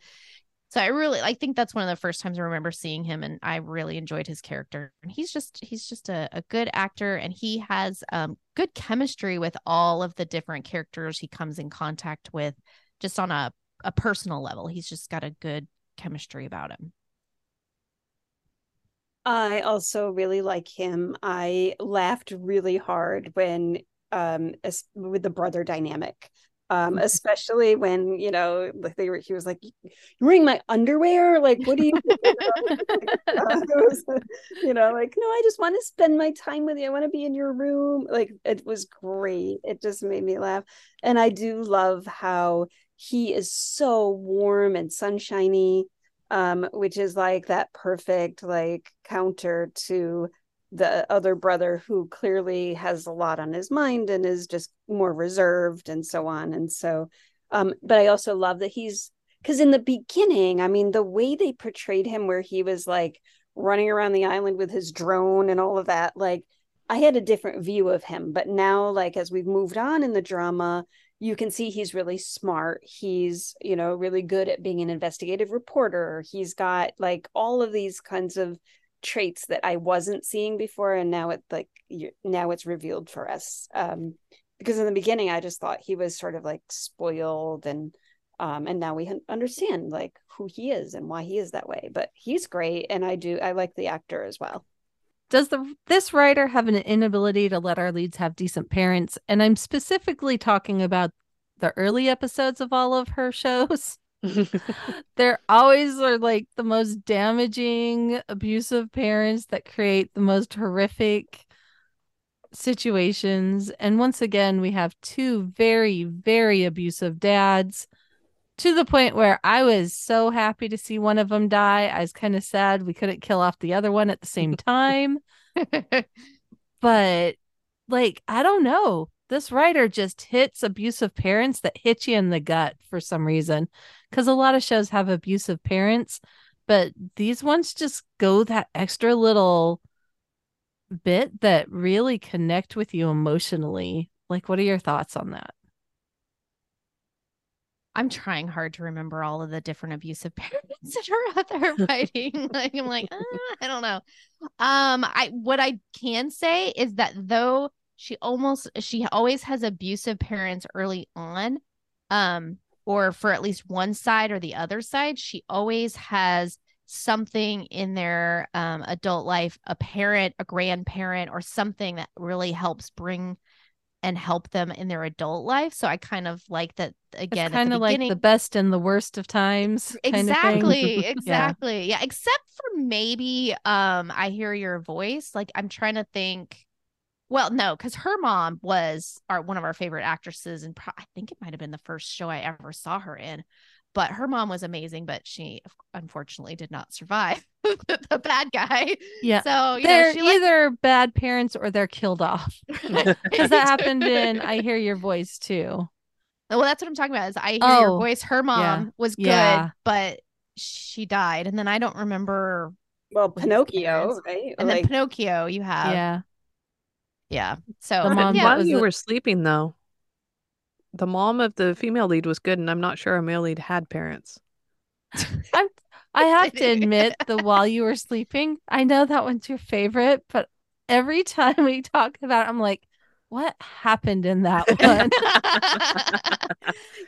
so I really I think that's one of the first times I remember seeing him and I really enjoyed his character. And he's just he's just a, a good actor and he has um good chemistry with all of the different characters he comes in contact with just on a, a personal level. He's just got a good chemistry about him. I also really like him. I laughed really hard when um with the brother dynamic. Um, especially when you know like they were he was like you're wearing my underwear? Like what do you was, you know like no i just want to spend my time with you. I want to be in your room. Like it was great. It just made me laugh. And i do love how he is so warm and sunshiny um which is like that perfect like counter to the other brother who clearly has a lot on his mind and is just more reserved and so on and so um but i also love that he's because in the beginning i mean the way they portrayed him where he was like running around the island with his drone and all of that like i had a different view of him but now like as we've moved on in the drama you can see he's really smart. He's you know really good at being an investigative reporter. He's got like all of these kinds of traits that I wasn't seeing before, and now it like now it's revealed for us. Um, because in the beginning, I just thought he was sort of like spoiled, and um, and now we understand like who he is and why he is that way. But he's great, and I do I like the actor as well. Does the this writer have an inability to let our leads have decent parents? And I'm specifically talking about the early episodes of all of her shows. They're always are like the most damaging, abusive parents that create the most horrific situations. And once again, we have two very, very abusive dads to the point where I was so happy to see one of them die. I was kind of sad we couldn't kill off the other one at the same time. but like, I don't know. This writer just hits abusive parents that hit you in the gut for some reason. Because a lot of shows have abusive parents, but these ones just go that extra little bit that really connect with you emotionally. Like, what are your thoughts on that? I'm trying hard to remember all of the different abusive parents that are out there fighting. like I'm like, ah, I don't know. Um, I what I can say is that though she almost she always has abusive parents early on, um, or for at least one side or the other side, she always has something in their um adult life, a parent, a grandparent, or something that really helps bring and help them in their adult life. So I kind of like that again. It's kind of like the best and the worst of times. kind of exactly, exactly. Yeah. Except for maybe um I hear your voice. Like I'm trying to think. Well, no, because her mom was our one of our favorite actresses, and pro- I think it might have been the first show I ever saw her in. But her mom was amazing, but she unfortunately did not survive the bad guy. Yeah. So you they're know, she like, either bad parents or they're killed off. Because that happened in I Hear Your Voice too. Well, that's what I'm talking about. Is I hear Oh, your voice. Her mom was good, Yeah. but she died, and then I don't remember. Well, Pinocchio, right? And like then Pinocchio, you have yeah. Yeah. So The mom yeah, While you the- were sleeping, though, the mom of the female lead was good, and I'm not sure a male lead had parents. I have to admit, the while you were sleeping, I know that one's your favorite, but every time we talk about it, I'm like, what happened in that one?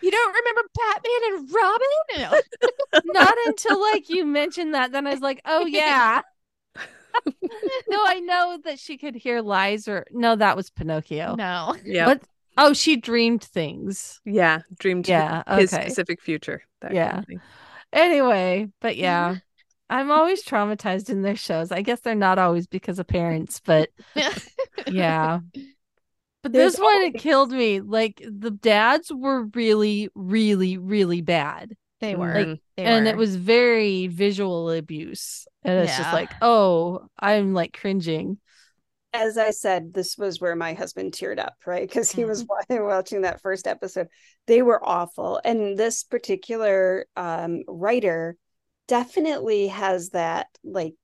you don't remember Batman and Robin? No. Not until like you mentioned that, then I was like, oh yeah. No, I know that she could hear lies or no, that was Pinocchio. No. Yeah, What? Oh, she dreamed things. yeah, dreamed Yeah, his okay. specific future. That kind Yeah. of. Anyway, but yeah, I'm always traumatized in their shows. I guess they're not always because of parents, but yeah. But There's this one, it killed me. Like the dads were really, really, really bad. They were. Like, they and it was very visual abuse. And it's just like, oh, I'm like cringing. as I said, this was where my husband teared up, right? Because he was watching that first episode. They were awful. And this particular um, writer definitely has that, like,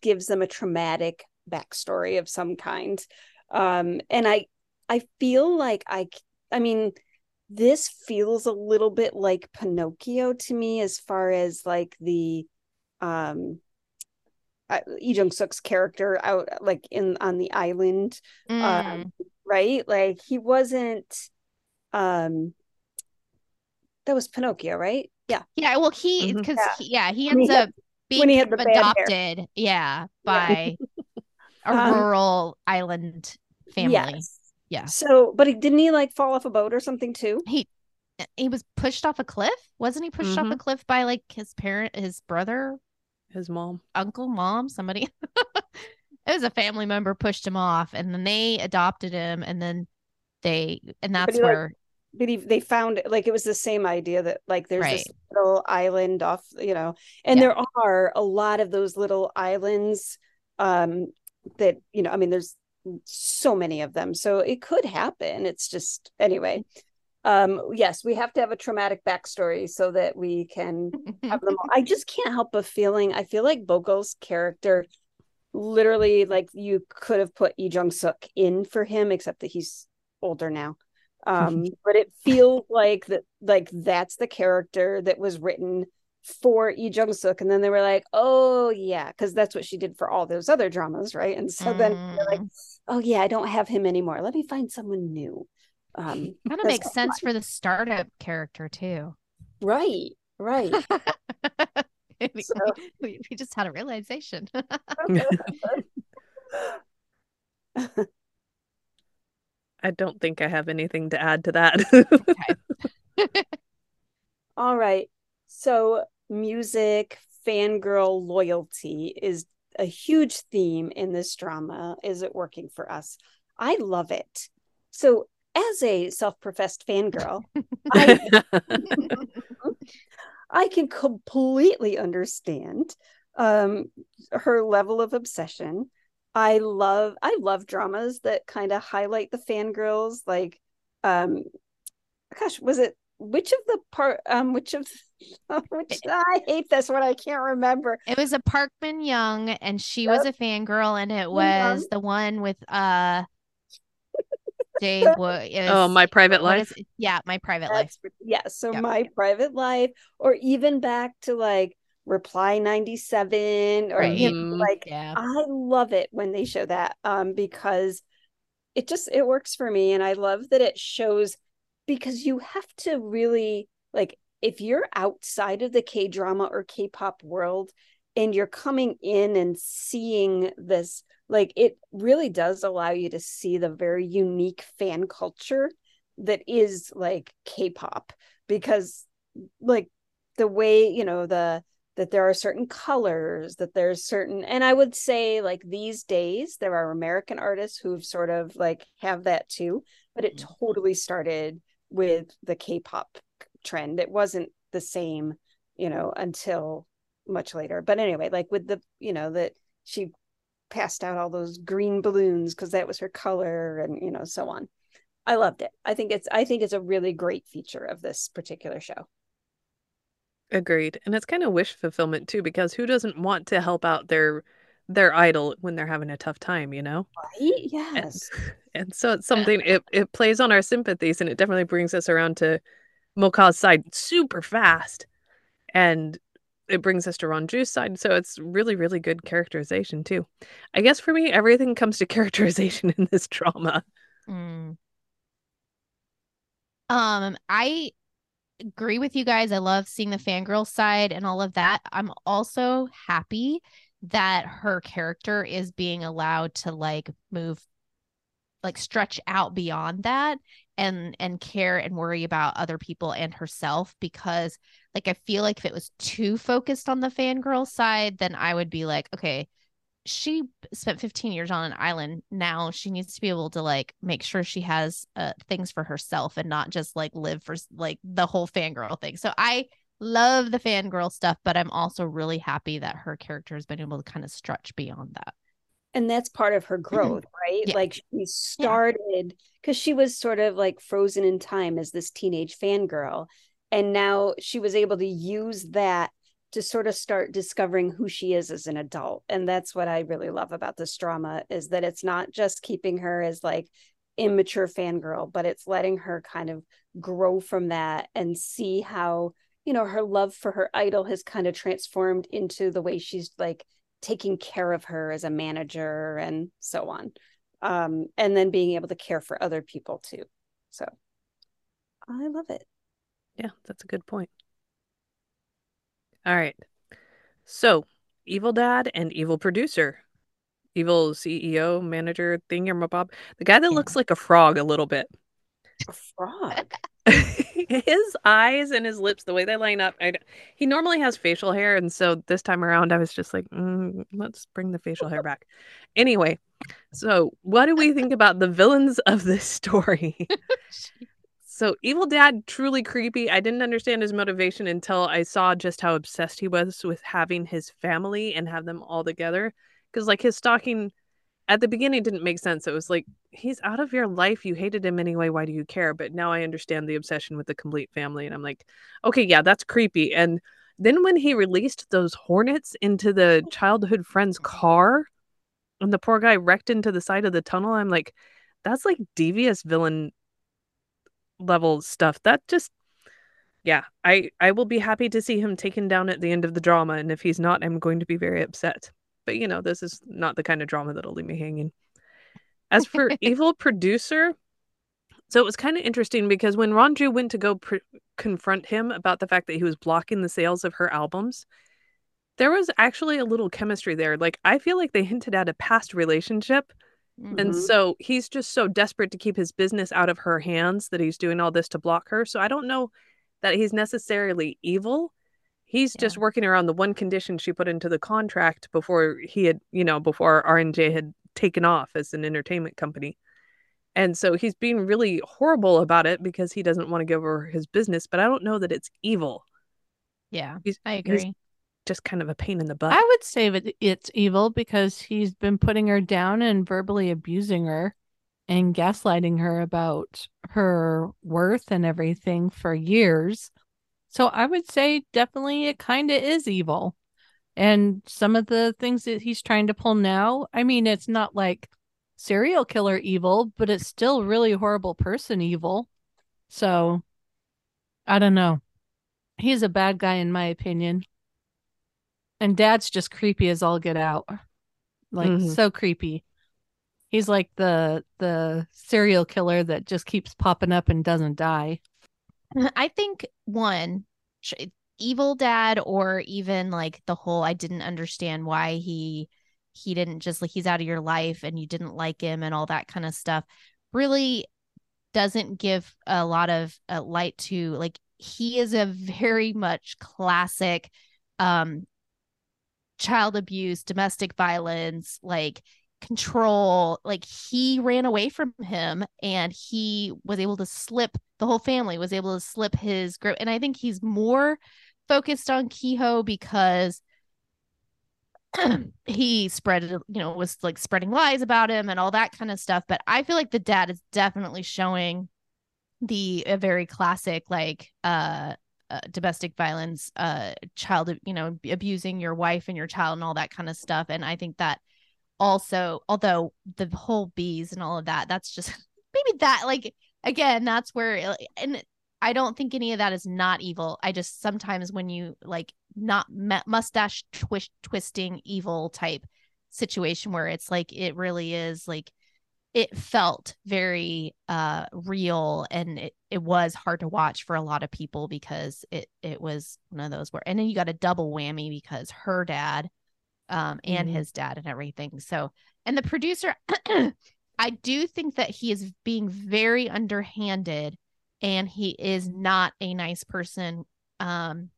gives them a traumatic backstory of some kind. Um, and I, I feel like I, I mean, this feels a little bit like Pinocchio to me, as far as like the, um, uh, Lee Jong Suk's character out like in on the island, Mm. um, right? Like he wasn't. Um, that was Pinocchio, right? Yeah, yeah, well, he because Yeah. he, yeah, he When he ends had- up being when he had the bad hair. adopted, yeah, by a Um, rural island family. Yes. Yeah. So, but he didn't he like fall off a boat or something too? He he was pushed off a cliff, wasn't he? Pushed off a cliff by like his parent, his brother, His mom. uncle, mom, somebody. it was a family member pushed him off, and then they adopted him, and then they, and that's he, like, where But he, they found like it was the same idea that like there's this little island off, you know, and Yeah. there are a lot of those little islands um that you know, I mean, there's so many of them, so it could happen. It's just anyway. Um, yes, we have to have a traumatic backstory so that we can have them all. I just can't help but feeling I feel like Bogo's character literally like you could have put Lee Jong Suk in for him, except that he's older now. Um, but it feels like that like that's the character that was written for Lee Jong Suk, and then they were like, oh yeah, because that's what she did for all those other dramas, right? And so then like, oh yeah, I don't have him anymore. Let me find someone new. Um, kind of makes all sense for the startup character too. right, right. we, So- we, we just had a realization. I don't think I have anything to add to that. All right. So, music, fangirl loyalty is a huge theme in this drama. Is it working for us? I love it. So, as a self professed fangirl, I, I can completely understand um, her level of obsession. I love I love dramas that kind of highlight the fangirls like um gosh was it which of the part um which of which I hate this one I can't remember It was a Park Min Young, and she was a fangirl, and it Young. was the one with uh Dave Wood. oh, my private life. is? Yeah, my private life. Yeah so Yep. my private life or even back to like reply 97 or Right. you know, Mhm. like Yeah. I love it when they show that um because it just it works for me and I love that it shows because you have to really like if you're outside of the K-drama or K-pop world and you're coming in and seeing this like it really does allow you to see the very unique fan culture that is like K-pop because like the way you know the that there are certain colors that there's certain and i would say like these days there are american artists who've sort of like have that too but it mm. totally started with the k-pop trend it wasn't the same you know until much later. But anyway like with the you know that she passed out all those green balloons because that was her color and you know so on. I loved it. I think it's i think it's a really great feature of this particular show. Agreed. And it's kind of wish fulfillment too, because who doesn't want to help out their their idol when they're having a tough time, you know? Right? And, Yes. and so it's something it, it plays on our sympathies and it definitely brings us around to Moka's side super fast. And it brings us to Ranju's side. So it's really, really good characterization too. I guess for me, everything comes to characterization in this drama. Mm. Um, I agree with you guys. I love seeing the fangirl side and all of that. I'm also happy that her character is being allowed to like move like stretch out beyond that and and care and worry about other people and herself because like I feel like if it was too focused on the fangirl side then I would be like okay she spent 15 years on an island. Now she needs to be able to like make sure she has uh, things for herself and not just like live for like the whole fangirl thing. So i love the fangirl stuff but i'm also really happy that her character has been able to kind of stretch beyond that. And that's part of her mm-hmm. growth right? Yeah. like she started because she was sort of like frozen in time as this teenage fangirl and now she was able to use that to sort of start discovering who she is as an adult and that's what i really love about this drama is that it's not just keeping her as like immature fangirl but it's letting her kind of grow from that and see how you know her love for her idol has kind of transformed into the way she's like taking care of her as a manager and so on um and then being able to care for other people too so i love it Yeah, that's a good point. All right. So, evil dad and evil producer. Evil CEO, manager, thingamabob. The guy that Yeah. looks like a frog a little bit. a frog his eyes and his lips, the way they line up. I, he normally has facial hair, and so this time around, I was just like, mm, let's bring the facial hair back. Anyway, so what do we think about the villains of this story? So, Evil Dad, truly creepy. I didn't understand his motivation until I saw just how obsessed he was with having his family and have them all together. Because, like, his stalking at the beginning didn't make sense. It was like, he's out of your life. You hated him anyway. Why do you care? But now I understand the obsession with the complete family. And I'm like, okay, yeah, that's creepy. And then when he released those hornets into the oh. childhood friend's car and the poor guy wrecked into the side of the tunnel, I'm like, that's like devious villain level stuff. That just yeah, I I will be happy to see him taken down at the end of the drama and if he's not, I'm going to be very upset. But you know, this is not the kind of drama that'll leave me hanging. As for evil producer, so it was kind of interesting because when Ranju went to go pr- confront him about the fact that he was blocking the sales of her albums, there was actually a little chemistry there. Like I feel like they hinted at a past relationship Mm. and so he's just so desperate to keep his business out of her hands that he's doing all this to block her. So I don't know that he's necessarily evil. He's just working around the one condition she put into the contract before he had, you know, before RNJ had taken off as an entertainment company. And so he's being really horrible about it because he doesn't want to give her his business, but I don't know that it's evil. yeah He's, i agree just kind of a pain in the butt. I would say that it's evil because he's been putting her down and verbally abusing her and gaslighting her about her worth and everything for years. So I would say definitely it kind of is evil. And some of the things that he's trying to pull now, I mean, it's not like serial killer evil, but it's still really horrible person evil. So I don't know. He's a bad guy in my opinion. And dad's just creepy as all get out. Like Mhm. so creepy. He's like the the serial killer that just keeps popping up and doesn't die. I think one evil dad or even like the whole I didn't understand why he he didn't just like he's out of your life and you didn't like him and all that kind of stuff really doesn't give a lot of uh, light to like he is a very much classic um child abuse domestic violence like control like he ran away from him and he was able to slip the whole family was able to slip his grip and i think he's more focused on Kiho because he spread you know was like spreading lies about him and all that kind of stuff but i feel like the dad is definitely showing the a very classic like uh uh, domestic violence, uh, child, you know, abusing your wife and your child and all that kind of stuff. And I think that also, although the whole bees and all of that, that's just maybe that, like, again, that's where, uh, and I don't think any of that is not evil. I just sometimes when you like not mustache twist twisting evil type situation where it's like it really is like it felt very uh real and it, it was hard to watch for a lot of people because it it was one of those where and then you got a double whammy because her dad um and mm-hmm. his dad and everything so and the producer i do think that he is being very underhanded and he is not a nice person um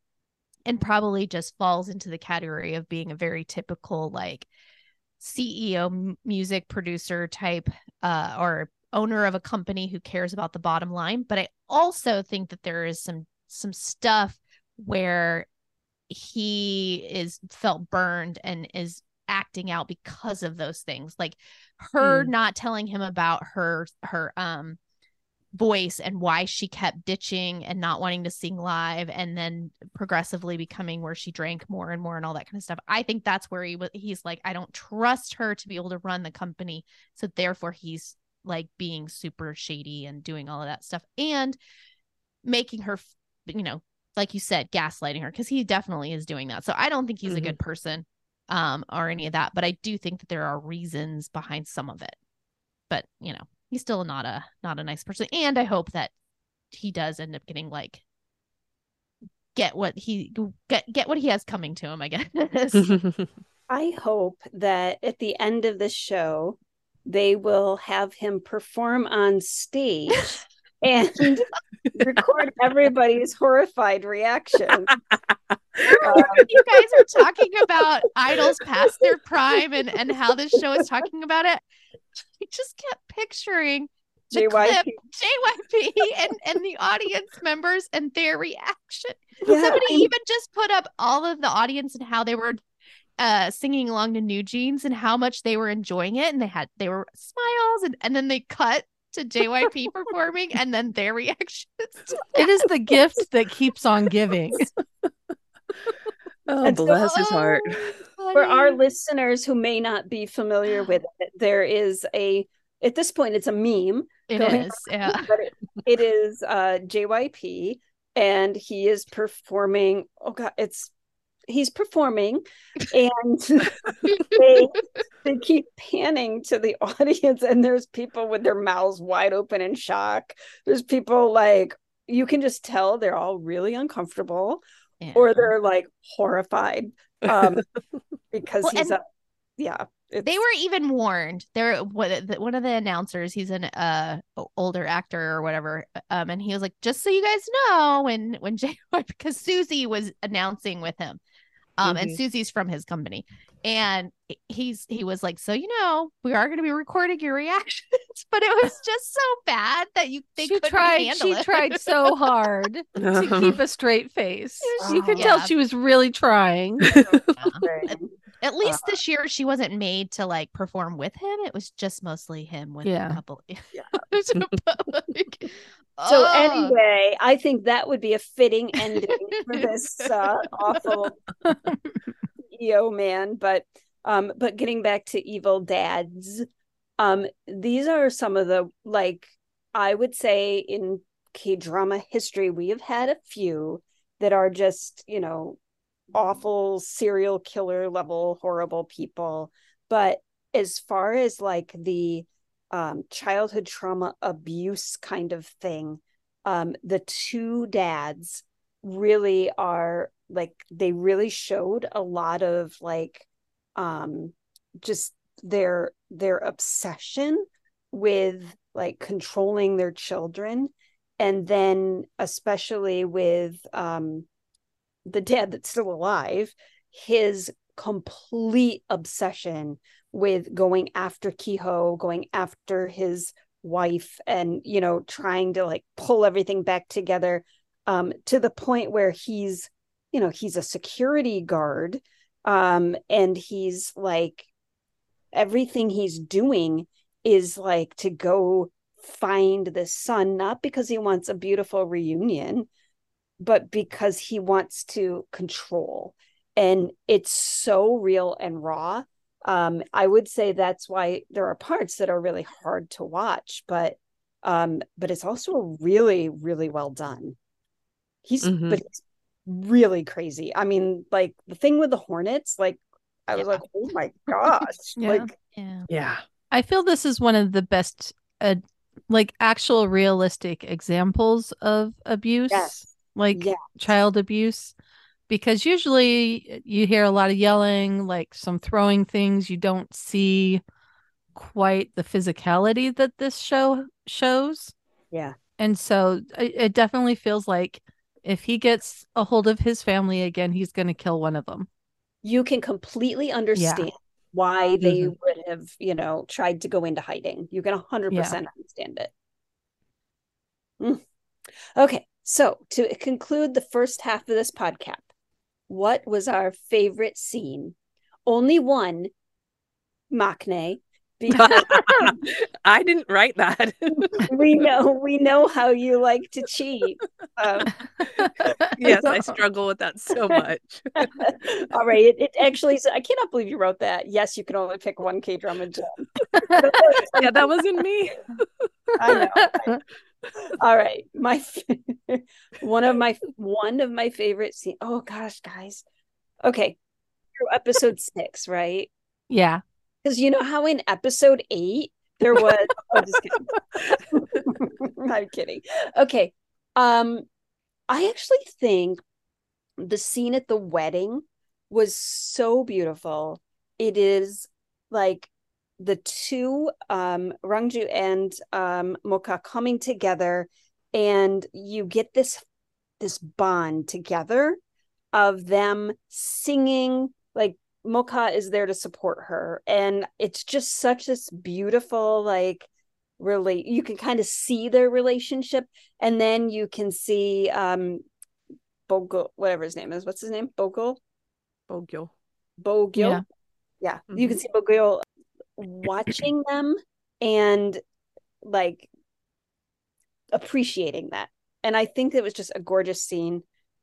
and probably just falls into the category of being a very typical like CEO music producer type uh, or owner of a company who cares about the bottom line but i also think that there is some some stuff where he is felt burned and is acting out because of those things like her mm. not telling him about her her um voice and why she kept ditching and not wanting to sing live and then progressively becoming where she drank more and more and all that kind of stuff. I think that's where he was he's like I don't trust her to be able to run the company. So therefore he's like being super shady and doing all of that stuff and making her you know like you said gaslighting her cuz he definitely is doing that. So I don't think he's mm-hmm. a good person um or any of that, but I do think that there are reasons behind some of it. But, you know, he's still not a not a nice person and i hope that he does end up getting like get what he get get what he has coming to him i guess i hope that at the end of the show they will have him perform on stage and record everybody's horrified reaction. Um, you guys are talking about idols past their prime and, and how this show is talking about it. I just kept picturing the JYP. clip, JYP and, and the audience members and their reaction. Yeah. Somebody even just put up all of the audience and how they were uh singing along to NewJeans and how much they were enjoying it and they had they were smiles and, and then they cut to JYP performing and then their reactions. It is the gift that keeps on giving. oh, bless so, his heart. Oh, For our listeners who may not be familiar with it, there is a at this point it's a meme. It is, yeah. But it, it is uh JYP and he is performing oh god, it's he's performing and they they keep panning to the audience and there's people with their mouths wide open in shock. There's people like you can just tell they're all really uncomfortable yeah. or they're like horrified um because well, he's a yeah they were even warned. There one of the announcers he's an uh older actor or whatever um and he was like just so you guys know when when Jay because Susie was announcing with him um, mm-hmm. and Susie's from his company. And he's he was like, so you know, we are going to be recording your reactions, but it was just so bad that you they she tried she it. tried so hard to keep a straight face. you could yeah. tell she was really trying. Yeah. At least uh, this year she wasn't made to like perform with him. It was just mostly him with yeah. a couple. Yeah. like, so oh. anyway, I think that would be a fitting ending for this uh, awful EO man. But um, but getting back to evil dads, um, these are some of the like I would say in K drama history, we have had a few that are just you know awful serial killer level horrible people. But as far as like the um, childhood trauma abuse kind of thing. Um, the two dads really are like they really showed a lot of like um just their their obsession with like controlling their children and then especially with um the dad that's still alive his complete obsession with going after Kiho, going after his wife, and you know, trying to like pull everything back together um, to the point where he's, you know, he's a security guard, um, and he's like, everything he's doing is like to go find the son, not because he wants a beautiful reunion, but because he wants to control. And it's so real and raw. Um, I would say that's why there are parts that are really hard to watch, but um, but it's also really, really well done. He's Mhm. but he's really crazy. I mean, like the thing with the hornets, like I was like, oh my gosh. Yeah. Like Yeah. Yeah. I feel this is one of the best, uh, like actual realistic examples of abuse, Yes. Like Yes. child abuse, because usually you hear a lot of yelling, like some throwing things. You don't see quite the physicality that this show shows. Yeah. And so it, it definitely feels like if he gets a hold of his family again, he's going to kill one of them. you can completely understand why they Mhm. would have, you know, tried to go into hiding. You can 100% understand it. Mm. Okay, so to conclude the first half of this podcast, what was our favorite scene? Only one, because I didn't write that. we know we know how you like to cheat. Um, yes, I struggle with that so much. all right, it, it actually. I cannot believe you wrote that. Yes, you can only pick one K drama yeah, that wasn't me. I know. All right, my one of my one of my favorite scenes. Oh gosh, guys. Okay, episode six, right? yeah. Because you know how in episode eight there was. oh, just kidding. I'm kidding. Okay, um, I actually think the scene at the wedding was so beautiful. It is like the two um Ranju and um Mokha coming together and you get this this bond together of them singing like Mokha is there to support her. And it's just such this beautiful like really you can kind of see their relationship and then you can see um Bogle whatever his name is. What's his name? Bogle Bogyo. Bogle Yeah. yeah, you can see Bogle watching them and like appreciating that. And I think it was just a gorgeous scene.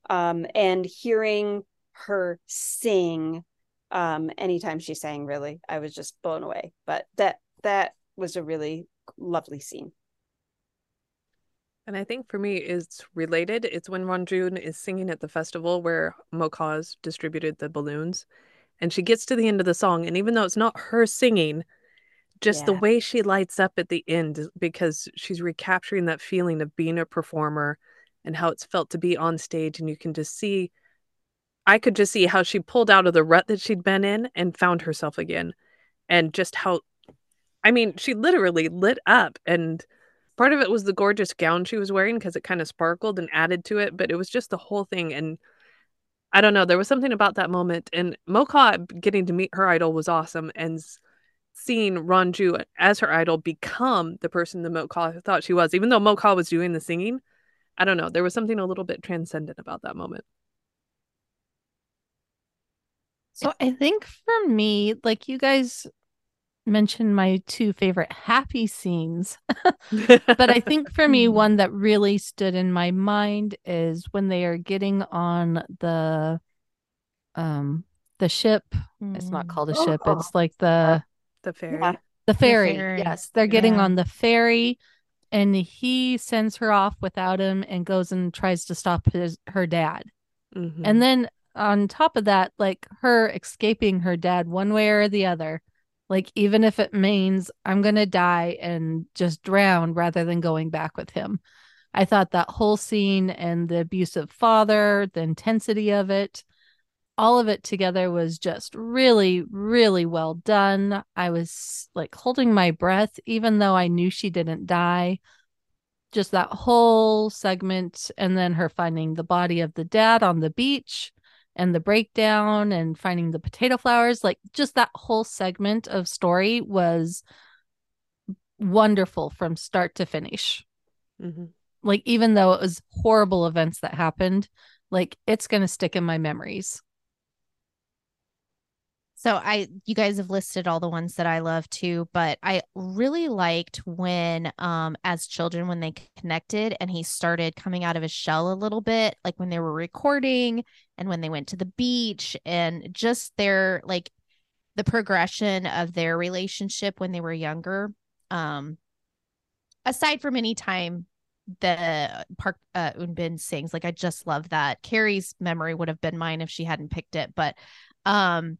Um, and hearing her sing um anytime she sang really, I was just blown away. But that that was a really lovely scene. And I think for me, it's related. It's when Ranjun is singing at the festival where Mokha's distributed the balloons. And she gets to the end of the song. And even though it's not her singing, just the way she lights up at the end because she's recapturing that feeling of being a performer and how it's felt to be on stage. And you can just see, I could just see how she pulled out of the rut that she'd been in and found herself again. And just how, I mean, she literally lit up. And part of it was the gorgeous gown she was wearing because it kind of sparkled and added to it. But it was just the whole thing. And I don't know, there was something about that moment. And Mokha getting to meet her idol was awesome. And seeing Ranju as her idol become the person that Mokha thought she was, even though Mokha was doing the singing. I don't know. There was something a little bit transcendent about that moment. So I think for me, like you guys mentioned my two favorite happy scenes, but I think for me, one that really stood in my mind is when they are getting on the um the ship. It's not Mm. called a ship, Oh. it's like the the fairy. Yeah. the ferry. ferry. Yes, they're getting Yeah. on the ferry and he sends her off without him and goes and tries to stop his her dad. Mhm. And then on top of that, like her escaping her dad one way or the other, like even if it means I'm going to die and just drown rather than going back with him. I thought that whole scene and the abusive father, the intensity of it, all of it together was just really, really well done. I was like holding my breath, even though I knew she didn't die. Just that whole segment, and then her finding the body of the dad on the beach and the breakdown and finding the potato flowers like just that whole segment of story was wonderful from start to finish Mhm. like even though it was horrible events that happened like it's going to stick in my memories So I you guys have listed all the ones that I love too, but I really liked when um as children when they connected and he started coming out of his shell a little bit, like when they were recording and when they went to the beach and just their like the progression of their relationship when they were younger. Um aside from any time the Park uh, Eun Bin sings, like I just love that. Carrie's memory would have been mine if she hadn't picked it, but um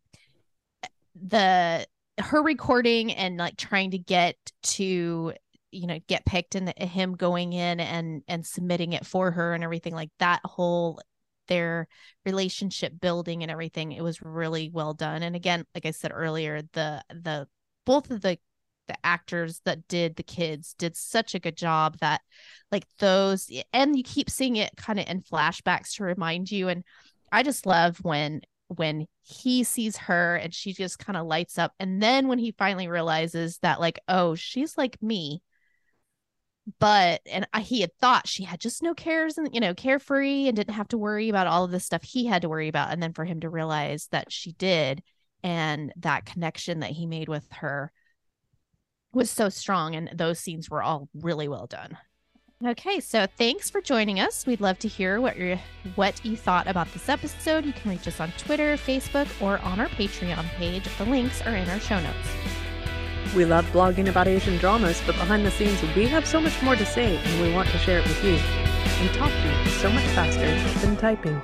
the her recording and like trying to get to you know get picked and the, him going in and and submitting it for her and everything like that whole their relationship building and everything it was really well done. And again like i said earlier the the both of the the actors that did the kids did such a good job that like those and you keep seeing it kind of in flashbacks to remind you. And i just love when when he sees her and she just kind of lights up. And then when he finally realizes that, like, oh, she's like me. But, and I, he had thought she had just no cares and, you know, carefree and didn't have to worry about all of the stuff he had to worry about. And then for him to realize that she did and that connection that he made with her was so strong. And those scenes were all really well done. Okay, so thanks for joining us. We'd love to hear what you what you thought about this episode. You can reach us on Twitter, Facebook, or on our Patreon page. The links are in our show notes. We love blogging about Asian dramas, but behind the scenes, we have so much more to say, and we want to share it with you. And talking is so much faster than typing.